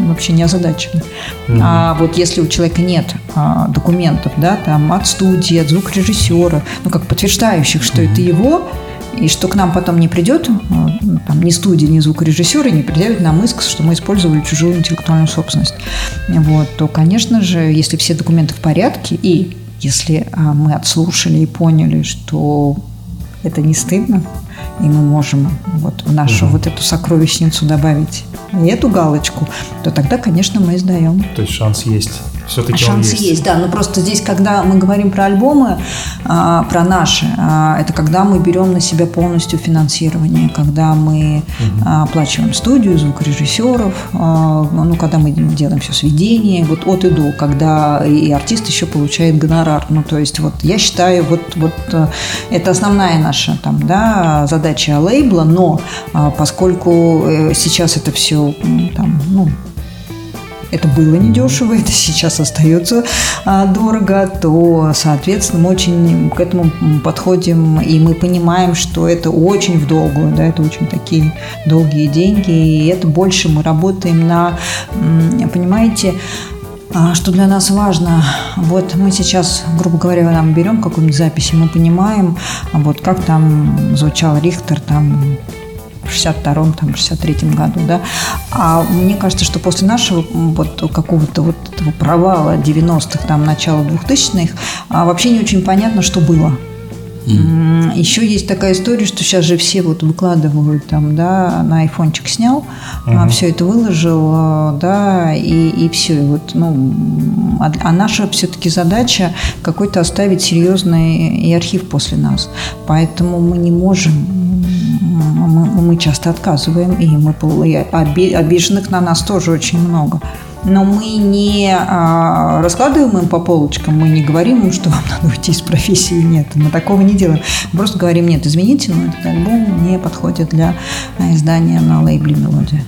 вообще не озадачены. Mm-hmm. А вот если у человека нет а, документов, да, там от студии, от звукорежиссера, ну, как подтверждающих, что mm-hmm. это его, и что к нам потом не придет, э, там, ни студия, ни звукорежиссер, и не предъявит нам иск, что мы использовали чужую интеллектуальную собственность, вот, то, конечно же, если все документы в порядке, и если а, мы отслушали и поняли, что это не стыдно, и мы можем вот в нашу угу. вот эту сокровищницу добавить эту галочку, то тогда, конечно, мы издаем. То есть шанс есть все-таки Шанс есть. есть, да. Но просто здесь, когда мы говорим про альбомы, а, про наши, а, это когда мы берем на себя полностью финансирование, когда мы угу. оплачиваем студию, звукорежиссеров, ну, когда мы делаем все сведение, вот от и до, когда и артист еще получает гонорар. Ну, то есть, вот я считаю, вот, вот э, это основная наша там, да, задача лейбла, но поскольку э, сейчас это все там, ну, это было недешево, это сейчас остается а, дорого, то, соответственно, мы очень к этому подходим, и мы понимаем, что это очень в долгую, да, это очень такие долгие деньги, и это больше мы работаем на, понимаете, а, что для нас важно, вот мы сейчас, грубо говоря, нам берем какую-нибудь запись, и мы понимаем, вот как там звучал Рихтер, там в 62-м, там, 63-м году, да. А мне кажется, что после нашего вот какого-то вот этого провала 90-х, там, начала 2000-х, а, вообще не очень понятно, что было. Mm. Еще есть такая история, что сейчас же все вот выкладывают там, да, на айфончик снял, mm-hmm. все это выложил, а, да, и, и все. И вот, ну, а, а наша все-таки задача какой-то оставить серьезный и архив после нас. Поэтому мы не можем мы, мы часто отказываем, и мы обиженных на нас тоже очень много. Но мы не а, раскладываем им по полочкам, мы не говорим им, что вам надо уйти из профессии. Нет, мы такого не делаем. Мы просто говорим, нет, извините, но этот альбом не подходит для издания на лейбле «Мелодия».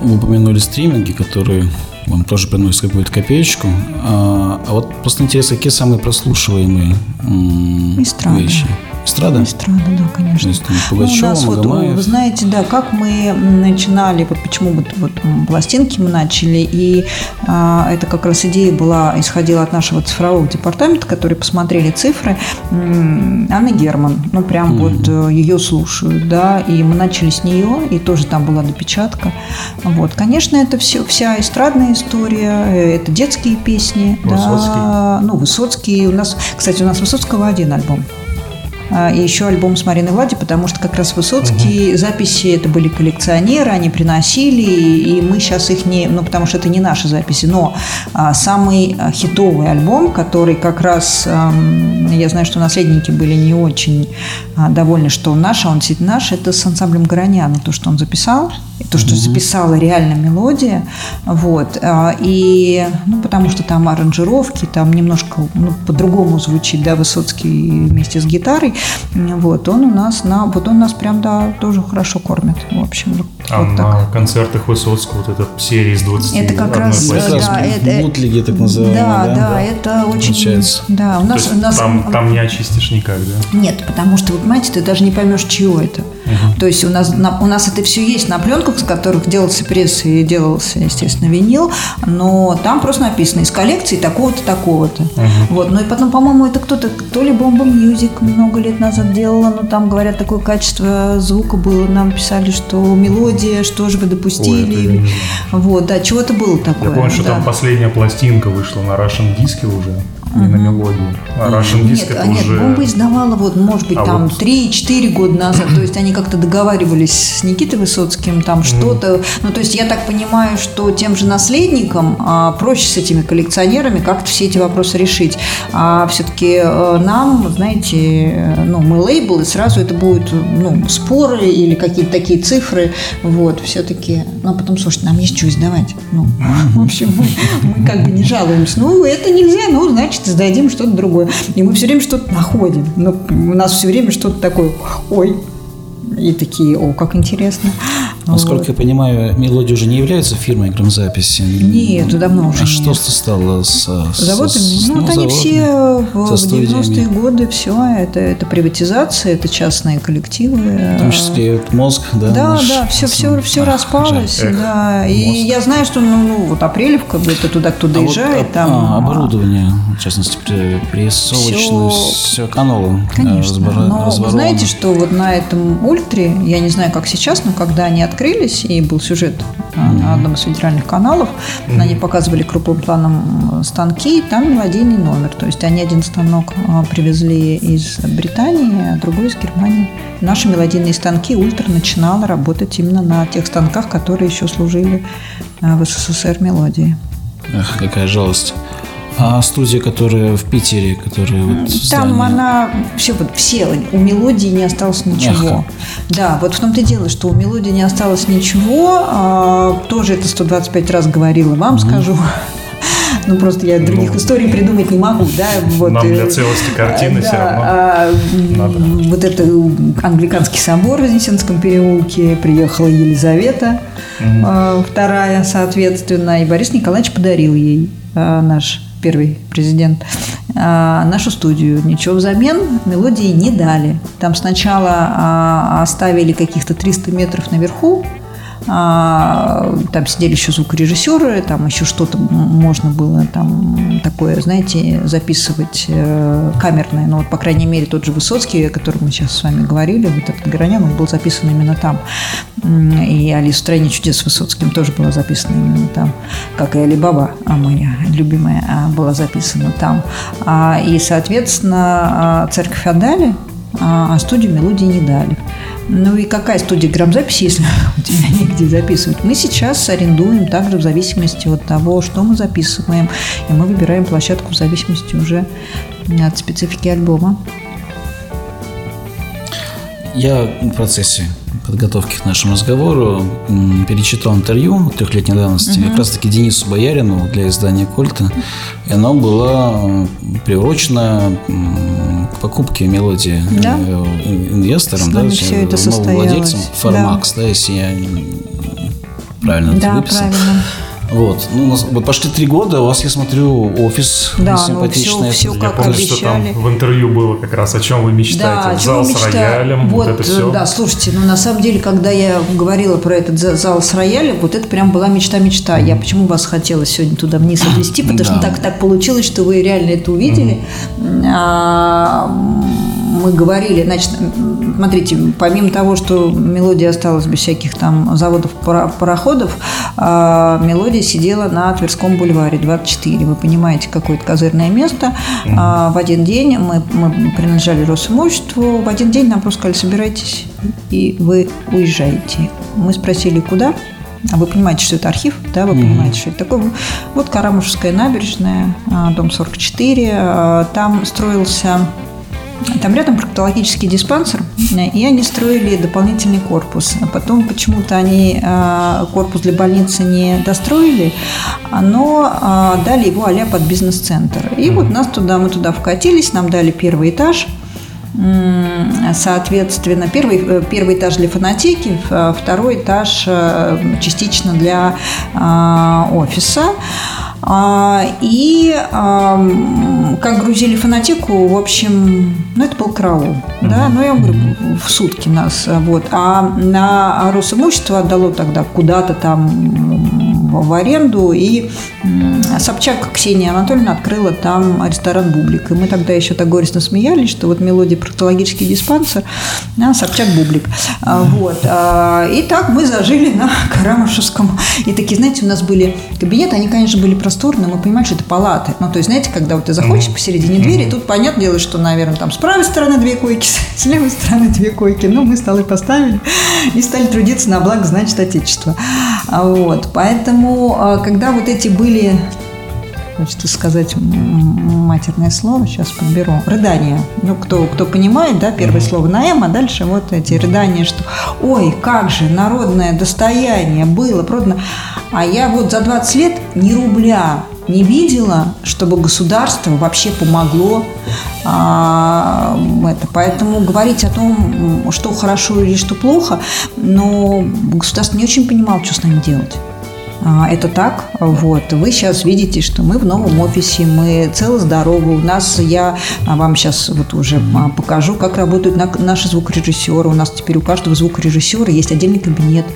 Вы упомянули стриминги, которые вам тоже приносят какую-то копеечку. А, а вот просто интересно, какие самые прослушиваемые эстрада. вещи? Эстрада? Эстрада, да, конечно. Есть, там, Пугачева, ну, у нас вот, вы знаете, да, как мы начинали, вот почему вот, вот пластинки мы начали, и а, это как раз идея была, исходила от нашего цифрового департамента, который посмотрели цифры. Анна Герман, ну, прям mm-hmm. вот э, ее слушают, да, и мы начали с нее, и тоже там была допечатка. Вот, конечно, это все, вся эстрадная история, э, это детские песни, Высоцкий. да, ну, Высоцкий, у нас, кстати, у нас Высоцкого один альбом. А, и еще альбом с Мариной Влади, потому что как раз Высоцкие угу. записи, это были коллекционеры, они приносили, и мы сейчас их не... Ну, потому что это не наши записи, но а, самый а, хитовый альбом, который как раз... А, я знаю, что наследники были не очень а, довольны, что он наш, а он действительно наш, это с ансамблем Гороняна, то, что он записал то, что записала реально мелодия, вот, а, и, ну, потому что там аранжировки, там немножко, ну, по-другому звучит, да, Высоцкий вместе с гитарой, вот, он у нас на, вот он нас прям, да, тоже хорошо кормит, в общем, вот, а вот на так. концертах Высоцкого вот эта серия из 20 Это как раз, да, это, бутлиги, так называемые, да, да, да, это очень, Получается. да, у нас, у нас там, там не очистишь никак, да? Нет, потому что, вы понимаете, ты даже не поймешь, чье это. Угу. То есть у нас, на, у нас это все есть на пленках, с которых делался пресс и делался, естественно, винил, но там просто написано из коллекции такого-то, такого-то. Угу. Вот, ну и потом, по-моему, это кто-то, то ли Bomba Music много лет назад делала, но там, говорят, такое качество звука было, нам писали, что мелодия, что же вы допустили. Ой, вот, да, чего-то было такое. Я помню, что да. там последняя пластинка вышла на Russian диске уже не на мелодии. А Russian Disc нет, это нет, уже... Бомба издавала, вот, может быть, а там вот... 3-4 года назад. То есть они как-то договаривались с Никитой Высоцким, там что-то. Ну, то есть я так понимаю, что тем же наследникам а, проще с этими коллекционерами как-то все эти вопросы решить. А все-таки а, нам, знаете, ну, мы лейбл, и сразу это будут ну, споры или какие-то такие цифры. Вот, все-таки. Ну, а потом, слушайте, нам есть что издавать. Ну, в общем, мы, мы как бы не жалуемся. Ну, это нельзя, ну, значит, издадим что-то другое. И мы все время что-то находим. Но у нас все время что-то такое, ой, и такие, о, как интересно. Насколько вот. я понимаю, мелодия уже не является фирмой грамзаписи. Нет, давно уже А нет. что стало с, заводами? С, ну, ну, вот они все в 90-е годы, все, это, это приватизация, это частные коллективы. В том числе мозг, да? Да, наш, да, все, все, все распалось, жаль. да. Эх, и мозг. я знаю, что, ну, ну вот Апрелевка, это туда, кто доезжает, а там... А, оборудование, в частности, прессовочное, все, все каналы э, Конечно, разбор, но вы знаете, что вот на этом ультре, я не знаю, как сейчас, но когда они открылись, и был сюжет на одном из федеральных каналов. Они показывали крупным планом станки, там мелодийный номер. То есть они один станок а, привезли из Британии, а другой из Германии. Наши мелодийные станки Ультра начинала работать именно на тех станках, которые еще служили а, в СССР мелодии. Эх, какая жалость. А студия, которая в Питере, которая вот Там здание... она все вот все у мелодии не осталось ничего. Мягко. Да, вот в том-то и дело, что у мелодии не осталось ничего. А, тоже это 125 раз говорила вам, угу. скажу. Ну, просто я других ну, историй придумать не могу, да. Вот, нам для э, целости картины да, все равно а, надо. Вот это англиканский собор в Вознесенском переулке, приехала Елизавета, угу. вторая, соответственно, и Борис Николаевич подарил ей а, наш первый президент, а, нашу студию. Ничего взамен мелодии не дали. Там сначала а, оставили каких-то 300 метров наверху, а, там сидели еще звукорежиссеры, там еще что-то можно было там такое, знаете, записывать э, камерное. Но вот, по крайней мере, тот же Высоцкий, о котором мы сейчас с вами говорили, вот этот Горонян, он был записан именно там. И «Алиса в стране чудес» с Высоцким тоже была записана именно там. Как и «Алибаба», а моя любимая, а, была записана там. И, соответственно, «Церковь отдали», а студию мелодии не дали. Ну и какая студия грамзаписи, если у тебя негде записывать? Мы сейчас арендуем также в зависимости от того, что мы записываем. И мы выбираем площадку в зависимости уже от специфики альбома. Я в процессе подготовки к нашему разговору перечитал интервью трехлетней давности угу. как раз-таки Денису Боярину для издания «Кольта». И оно было приурочено к покупке мелодии да? Э, инвесторам, да, все это новым владельцам Farmax, да. да, если я правильно да, это выписал. Правильно. Вот. Ну, вот пошли три года, у вас, я смотрю, офис да, симпатичный. Ну, все, все как помню, обещали. что там в интервью было как раз, о чем вы мечтаете. Да, зал с роялем, вот, вот это все. Да, слушайте, ну на самом деле, когда я говорила про этот зал с роялем, вот это прям была мечта-мечта. Я почему вас хотела сегодня туда вниз отвезти, потому да. что так, так получилось, что вы реально это увидели. Mm мы говорили, значит, смотрите, помимо того, что мелодия осталась без всяких там заводов, пароходов, а, мелодия сидела на Тверском бульваре 24. Вы понимаете, какое-то козырное место. Mm-hmm. В один день мы, мы принадлежали Росимуществу, в один день нам просто сказали, собирайтесь, и вы уезжаете. Мы спросили, куда? А вы понимаете, что это архив, да, вы mm-hmm. понимаете, что это такое. Вот Карамушевская набережная, а, дом 44, там строился там рядом проктологический диспансер, и они строили дополнительный корпус. А потом почему-то они а, корпус для больницы не достроили, но а, дали его а под бизнес-центр. И вот нас туда, мы туда вкатились, нам дали первый этаж – Соответственно, первый, э, первый этаж для фонотеки, второй этаж э, частично для офиса. А, и как грузили фонотеку, в общем, ну, это был караул. Да? Ну, я говорю, в сутки нас. Вот. А на Росимущество отдало тогда куда-то там в аренду, и Собчак Ксения Анатольевна открыла там ресторан «Бублик». И мы тогда еще так горестно смеялись, что вот мелодия проктологический диспансер, а Собчак «Бублик». А, вот. А, и так мы зажили на Карамышевском. И такие, знаете, у нас были кабинеты, они, конечно, были просторные, мы понимали, что это палаты. Ну, то есть, знаете, когда вот ты заходишь посередине двери, тут понятное дело, что, наверное, там с правой стороны две койки, с левой стороны две койки. Ну, мы столы поставили и стали трудиться на благо, значит, Отечества. Вот. Поэтому, когда вот эти были хочется сказать матерное слово, сейчас подберу. Рыдание. Ну, кто, кто понимает, да, первое слово на М, а дальше вот эти рыдания, что ой, как же, народное достояние было продано. А я вот за 20 лет ни рубля не видела, чтобы государство вообще помогло а, это. Поэтому говорить о том, что хорошо или что плохо, но государство не очень понимало, что с нами делать. А, это так. Вот. Вы сейчас видите, что мы в новом офисе, мы целы-здоровы. У нас, я вам сейчас вот уже а, покажу, как работают наши звукорежиссеры. У нас теперь у каждого звукорежиссера есть отдельный кабинет.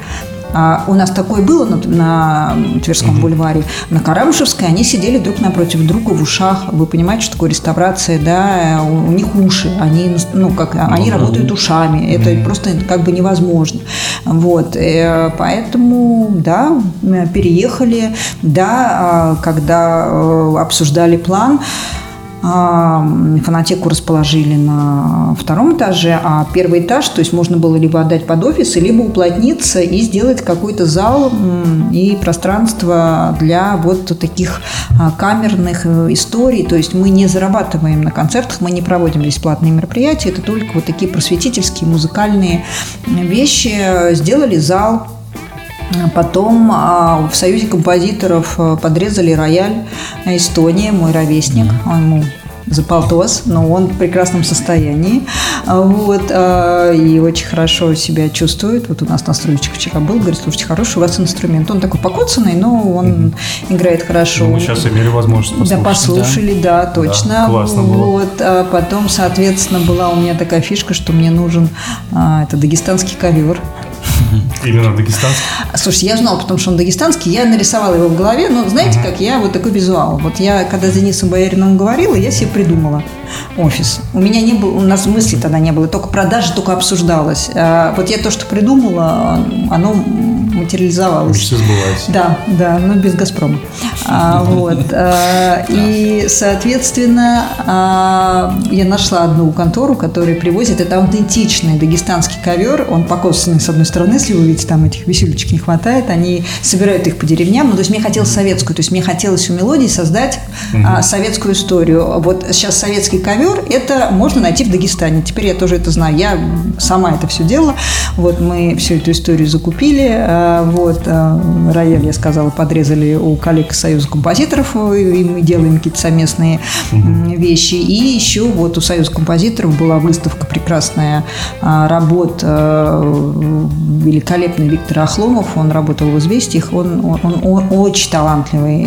А у нас такое было на, на Тверском угу. бульваре. На Карамышевской они сидели друг напротив друга в ушах. Вы понимаете, что такое реставрация, да? У, у них уши, они, ну, как, они угу. работают ушами. Это угу. просто как бы невозможно. Вот. Э, поэтому, да, переехали, да, а, когда э, обсуждали план, Фонотеку расположили на втором этаже, а первый этаж, то есть можно было либо отдать под офисы, либо уплотниться и сделать какой-то зал и пространство для вот таких а, камерных э, историй. То есть мы не зарабатываем на концертах, мы не проводим бесплатные мероприятия, это только вот такие просветительские музыкальные вещи. Сделали зал, Потом а, в Союзе композиторов э, подрезали рояль Эстония, мой ровесник. Он ему заполтос, но он в прекрасном состоянии. Вот, а, и очень хорошо себя чувствует. Вот у нас настройщик вчера был, говорит, слушайте, хороший у вас инструмент. Он такой покоцанный, но он mm-hmm. играет хорошо. Мы сейчас имели возможность послушать. Да, послушали, да, да точно. Да, классно было. Вот, а потом, соответственно, была у меня такая фишка, что мне нужен а, это дагестанский ковер. Именно дагестанский? Слушайте, я знала, потому что он дагестанский, я нарисовала его в голове, но знаете, как я вот такой визуал. Вот я, когда с Денисом Боярином говорила, я себе придумала офис. У меня не было, у нас мысли тогда не было, только продажи только обсуждалось. А вот я то, что придумала, оно материализовалось. Мечты сбываются. Да, да, но без «Газпрома». А, вот. А, и, соответственно, а, я нашла одну контору, которая привозит, это аутентичный дагестанский ковер, он покосанный с одной стороны, если вы видите, там этих висюлечек не хватает, они собирают их по деревням, ну, то есть мне хотелось советскую, то есть мне хотелось у мелодии создать угу. советскую историю. Вот сейчас советский ковер, это можно найти в Дагестане. Теперь я тоже это знаю. Я сама это все делала. Вот мы всю эту историю закупили Вот, рояль, я сказала, подрезали у коллег Союза композиторов, и мы делаем какие-то совместные вещи. И еще вот у Союза композиторов была выставка прекрасная работа великолепный Виктор Охломов, он работал в «Известиях», он, он, он очень талантливый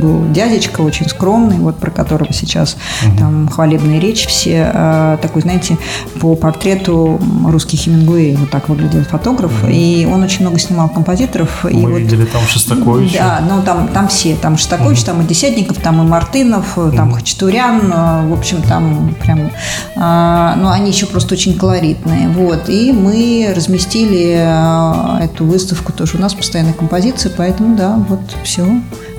был дядечка, очень скромный, вот про которого сейчас угу. там хвалебные речи все, э, такой, знаете, по портрету русский Хемингуэй, вот так выглядел фотограф, угу. и он очень много снимал композиторов. Мы и видели вот, там Шостаковича. Да, ну там, там все, там Шостакович, угу. там и Десятников, там и Мартынов, угу. там Хачатурян, э, в общем, там прям, а, ну они еще просто очень колоритные, вот, и мы разместили э, эту выставку тоже у нас постоянная композиция, поэтому да, вот все,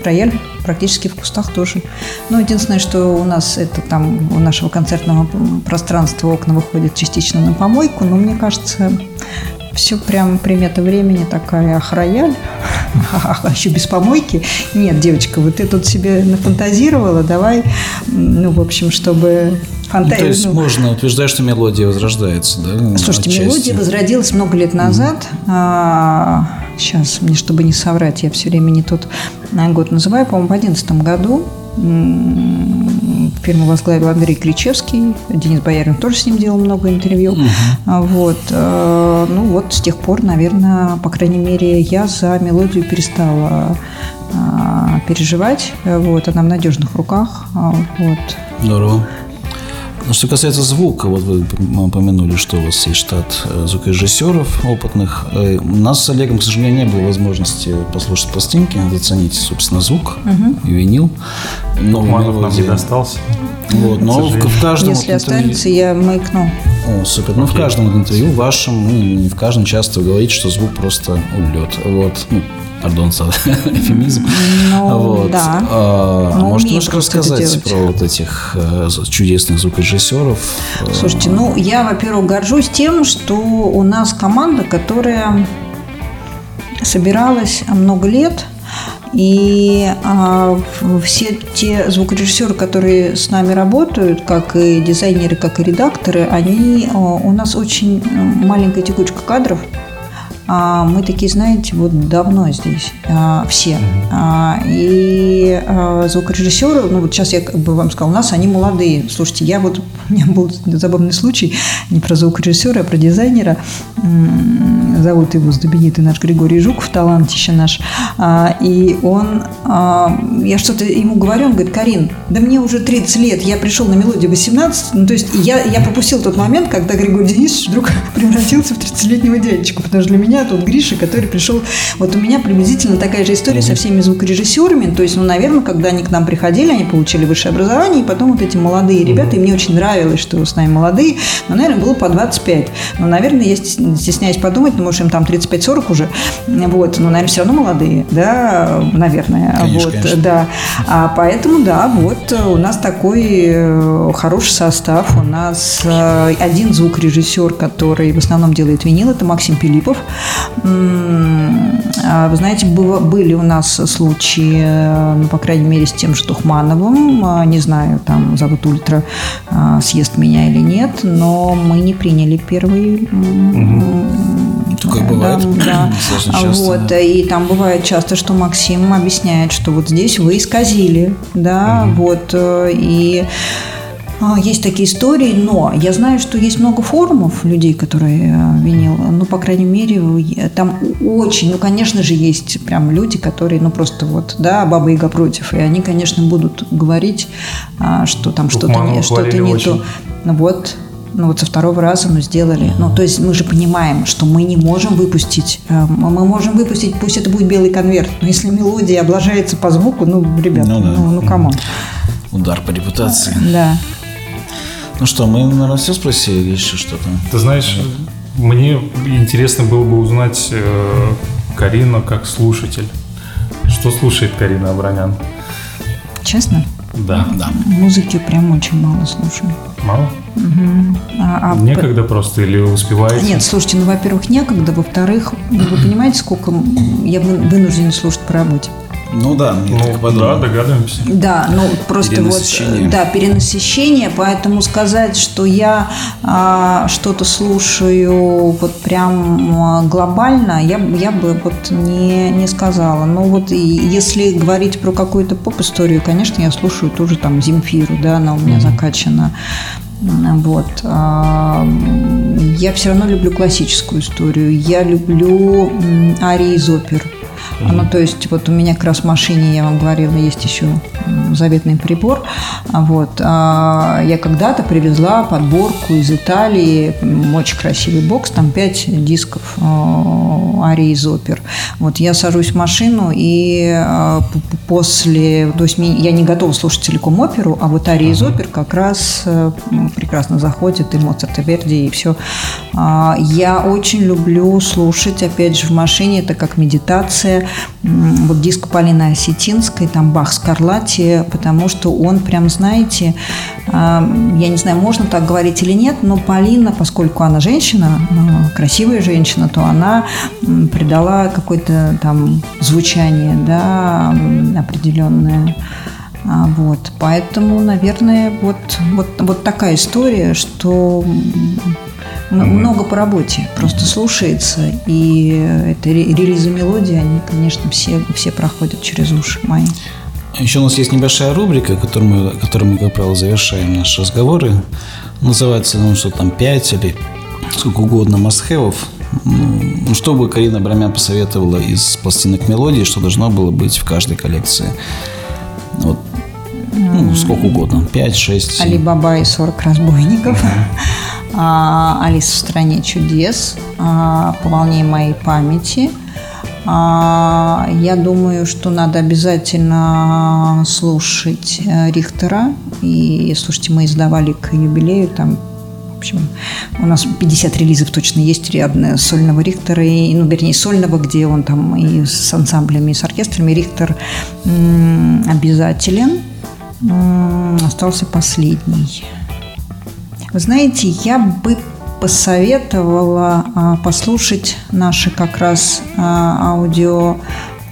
рояль практически в кустах тоже. Но единственное, что у нас это там у нашего концертного пространства окна выходят частично на помойку, но мне кажется, все прям примета времени такая, ах, рояль, а еще без помойки. Нет, девочка, вот ты тут себе нафантазировала, давай, ну, в общем, чтобы фантазия. Ну, то есть ну, можно утверждать, что мелодия возрождается, да? Слушайте, отчасти. мелодия возродилась много лет назад. Mm-hmm. А, сейчас, мне чтобы не соврать, я все время не тот год называю, по-моему, в 2011 году фирму возглавил Андрей Кричевский, Денис Боярин тоже с ним делал много интервью. Угу. Вот. Э, ну вот с тех пор, наверное, по крайней мере, я за мелодию перестала а, переживать. Вот, она в надежных руках. А, вот. Здорово. Ну, что касается звука, вот вы упомянули, что у вас есть штат э, звукорежиссеров опытных. Э, у нас с Олегом, к сожалению, не было возможности послушать пластинки, заценить, собственно, звук угу. и винил. Но нам не достался. Вот, но в, в каждом Если останется, я маякну. О, супер. Ну, в каждом интервью вашем, ну, не в каждом часто вы говорите, что звук просто улет. Вот. Ну, пардон за эфемизм. Ну, вот. да. А, ну, может, немножко рассказать про вот этих э, чудесных звукорежиссеров? Слушайте, ну, я, во-первых, горжусь тем, что у нас команда, которая собиралась много лет, и а, все те звукорежиссеры, которые с нами работают, как и дизайнеры, как и редакторы, они а, у нас очень маленькая текучка кадров. А, мы такие, знаете, вот давно здесь а, все. А, и звукорежиссеры, ну вот сейчас я как бы вам сказала, у нас они молодые. Слушайте, я вот, у меня был забавный случай, не про звукорежиссера, а про дизайнера. Зовут его знаменитый наш Григорий Жуков, талантище наш. И он, я что-то ему говорю, он говорит, Карин, да мне уже 30 лет, я пришел на мелодию 18, ну то есть я, я пропустил тот момент, когда Григорий Денисович вдруг превратился в 30-летнего дядечку, потому что для меня тот Гриша, который пришел... Вот у меня приблизительно такая же история со всеми звукорежиссерами. То есть, ну, наверное, когда они к нам приходили, они получили высшее образование, и потом вот эти молодые ребята, и мне очень нравилось, что с нами молодые, но, наверное, было по 25. Но, наверное, я стесняюсь подумать, ну, может, им там 35-40 уже. Вот, но, наверное, все равно молодые, да, наверное. Конечно, вот, конечно. да. А поэтому, да, вот у нас такой э, хороший состав. У нас э, один звукорежиссер, который в основном делает винил, это Максим Пилипов. А, вы знаете, были у нас случаи, э, ну, по крайней мере, с тем же Тухмановым. А, не знаю, там зовут Ультра, а, съест меня или нет, но мы не приняли первый. Такое бывает. Да, да. вот, и там бывает часто, что Максим объясняет, что вот здесь вы исказили, да, угу. вот, э, и есть такие истории, но я знаю, что есть много форумов людей, которые э, винил. Ну, по крайней мере, там очень, ну, конечно же, есть прям люди, которые, ну, просто вот, да, баба Яга против. И они, конечно, будут говорить, а, что там что-то не, что не то. Ну, вот, ну вот со второго раза мы сделали. Ну, то есть мы же понимаем, что мы не можем выпустить. Э, мы можем выпустить, пусть это будет белый конверт, но если мелодия облажается по звуку, ну, ребята, ну, да. ну, ну come on. Удар по репутации. Да. Ну что, мы, наверное, все спросили, еще что-то? Ты знаешь, мне интересно было бы узнать э, Карину как слушатель. Что слушает Карина Абранян? Честно? Да. да. Музыки прям очень мало слушаю. Мало? Угу. А, а некогда просто или успеваете? Нет, слушайте, ну, во-первых, некогда, во-вторых, вы понимаете, сколько я вынуждена слушать по работе. Ну да, я ну, так Да, догадываемся. Да, ну просто вот, да, перенасыщение, поэтому сказать, что я а, что-то слушаю вот прям а, глобально, я, я бы вот не, не сказала. Но вот и, если говорить про какую-то поп-историю, конечно, я слушаю тоже там Земфиру, да, она у меня mm-hmm. закачана. Вот. А, я все равно люблю классическую историю. Я люблю арии из опер. Mm-hmm. Ну, то есть, вот у меня как раз в машине, я вам говорила, есть еще заветный прибор. Вот. А, я когда-то привезла подборку из Италии, очень красивый бокс, там 5 дисков а, арии из опер. Вот я сажусь в машину, и а, после... То есть я не готова слушать целиком оперу, а вот арии из опер как раз э, прекрасно заходит, и Моцарт, и Верди, и все. Я очень люблю слушать, опять же, в машине, это как медитация. Вот диск Полины Осетинской, там Бах Скарлатти, потому что он прям, знаете, я не знаю, можно так говорить или нет, но Полина, поскольку она женщина, а, красивая женщина, то она придала какое-то там звучание, да, определенное. А, вот, поэтому, наверное, вот, вот, вот такая история, что много по работе просто слушается, и это релизы мелодии, они, конечно, все, все проходят через уши мои. Еще у нас есть небольшая рубрика, которую мы, которую мы, как правило, завершаем наши разговоры. Называется, ну, что там, 5 или сколько угодно must Ну, что бы Карина Брамян посоветовала из пластинок мелодии, что должно было быть в каждой коллекции? Вот, ну, сколько угодно. 5, 6, 7. Али Баба и 40 разбойников. А, Алиса в стране чудес. А, по волне моей памяти – а, я думаю, что надо обязательно слушать э, Рихтера. И, слушайте, мы издавали к юбилею там в общем, у нас 50 релизов точно есть рядные сольного Рихтера, и, ну, вернее, сольного, где он там и с ансамблями, и с оркестрами. Рихтер м- обязателен. Остался последний. Вы знаете, я бы посоветовала а, послушать наши как раз а, аудио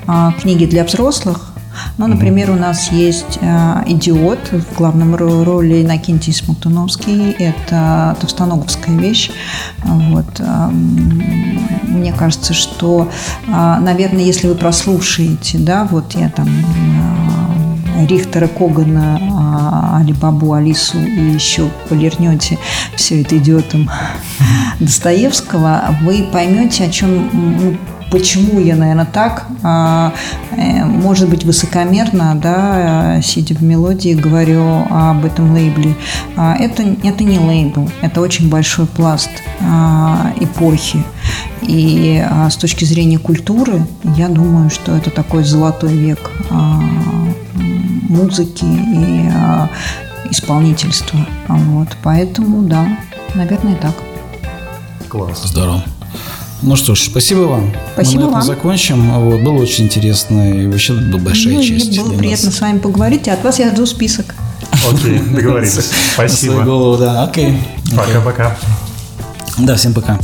а, книги для взрослых. Ну, например, у нас есть «Идиот» в главном роли Иннокентий Смоктуновский. Это товстоноговская вещь. Вот. Мне кажется, что, наверное, если вы прослушаете, да, вот я там Рихтера Когана, а, Алибабу, Алису и еще полирнете все это идиотом Достоевского, вы поймете, о чем ну, почему я, наверное, так, а, э, может быть, высокомерно, да, сидя в мелодии, говорю об этом лейбле. А, это, это не лейбл, это очень большой пласт эпохи. И с точки зрения культуры, я думаю, что это такой золотой век музыки и а, исполнительства. Вот, поэтому, да, наверное, так. Класс. Здорово. Ну что ж, спасибо вам. Спасибо Мы на этом вам. закончим. Вот, было очень интересно. И вообще была большая ну, честь. Было приятно нас. с вами поговорить. И от вас я жду список. Окей, договорились. Спасибо. голову, да. Окей. Пока-пока. Да, всем пока.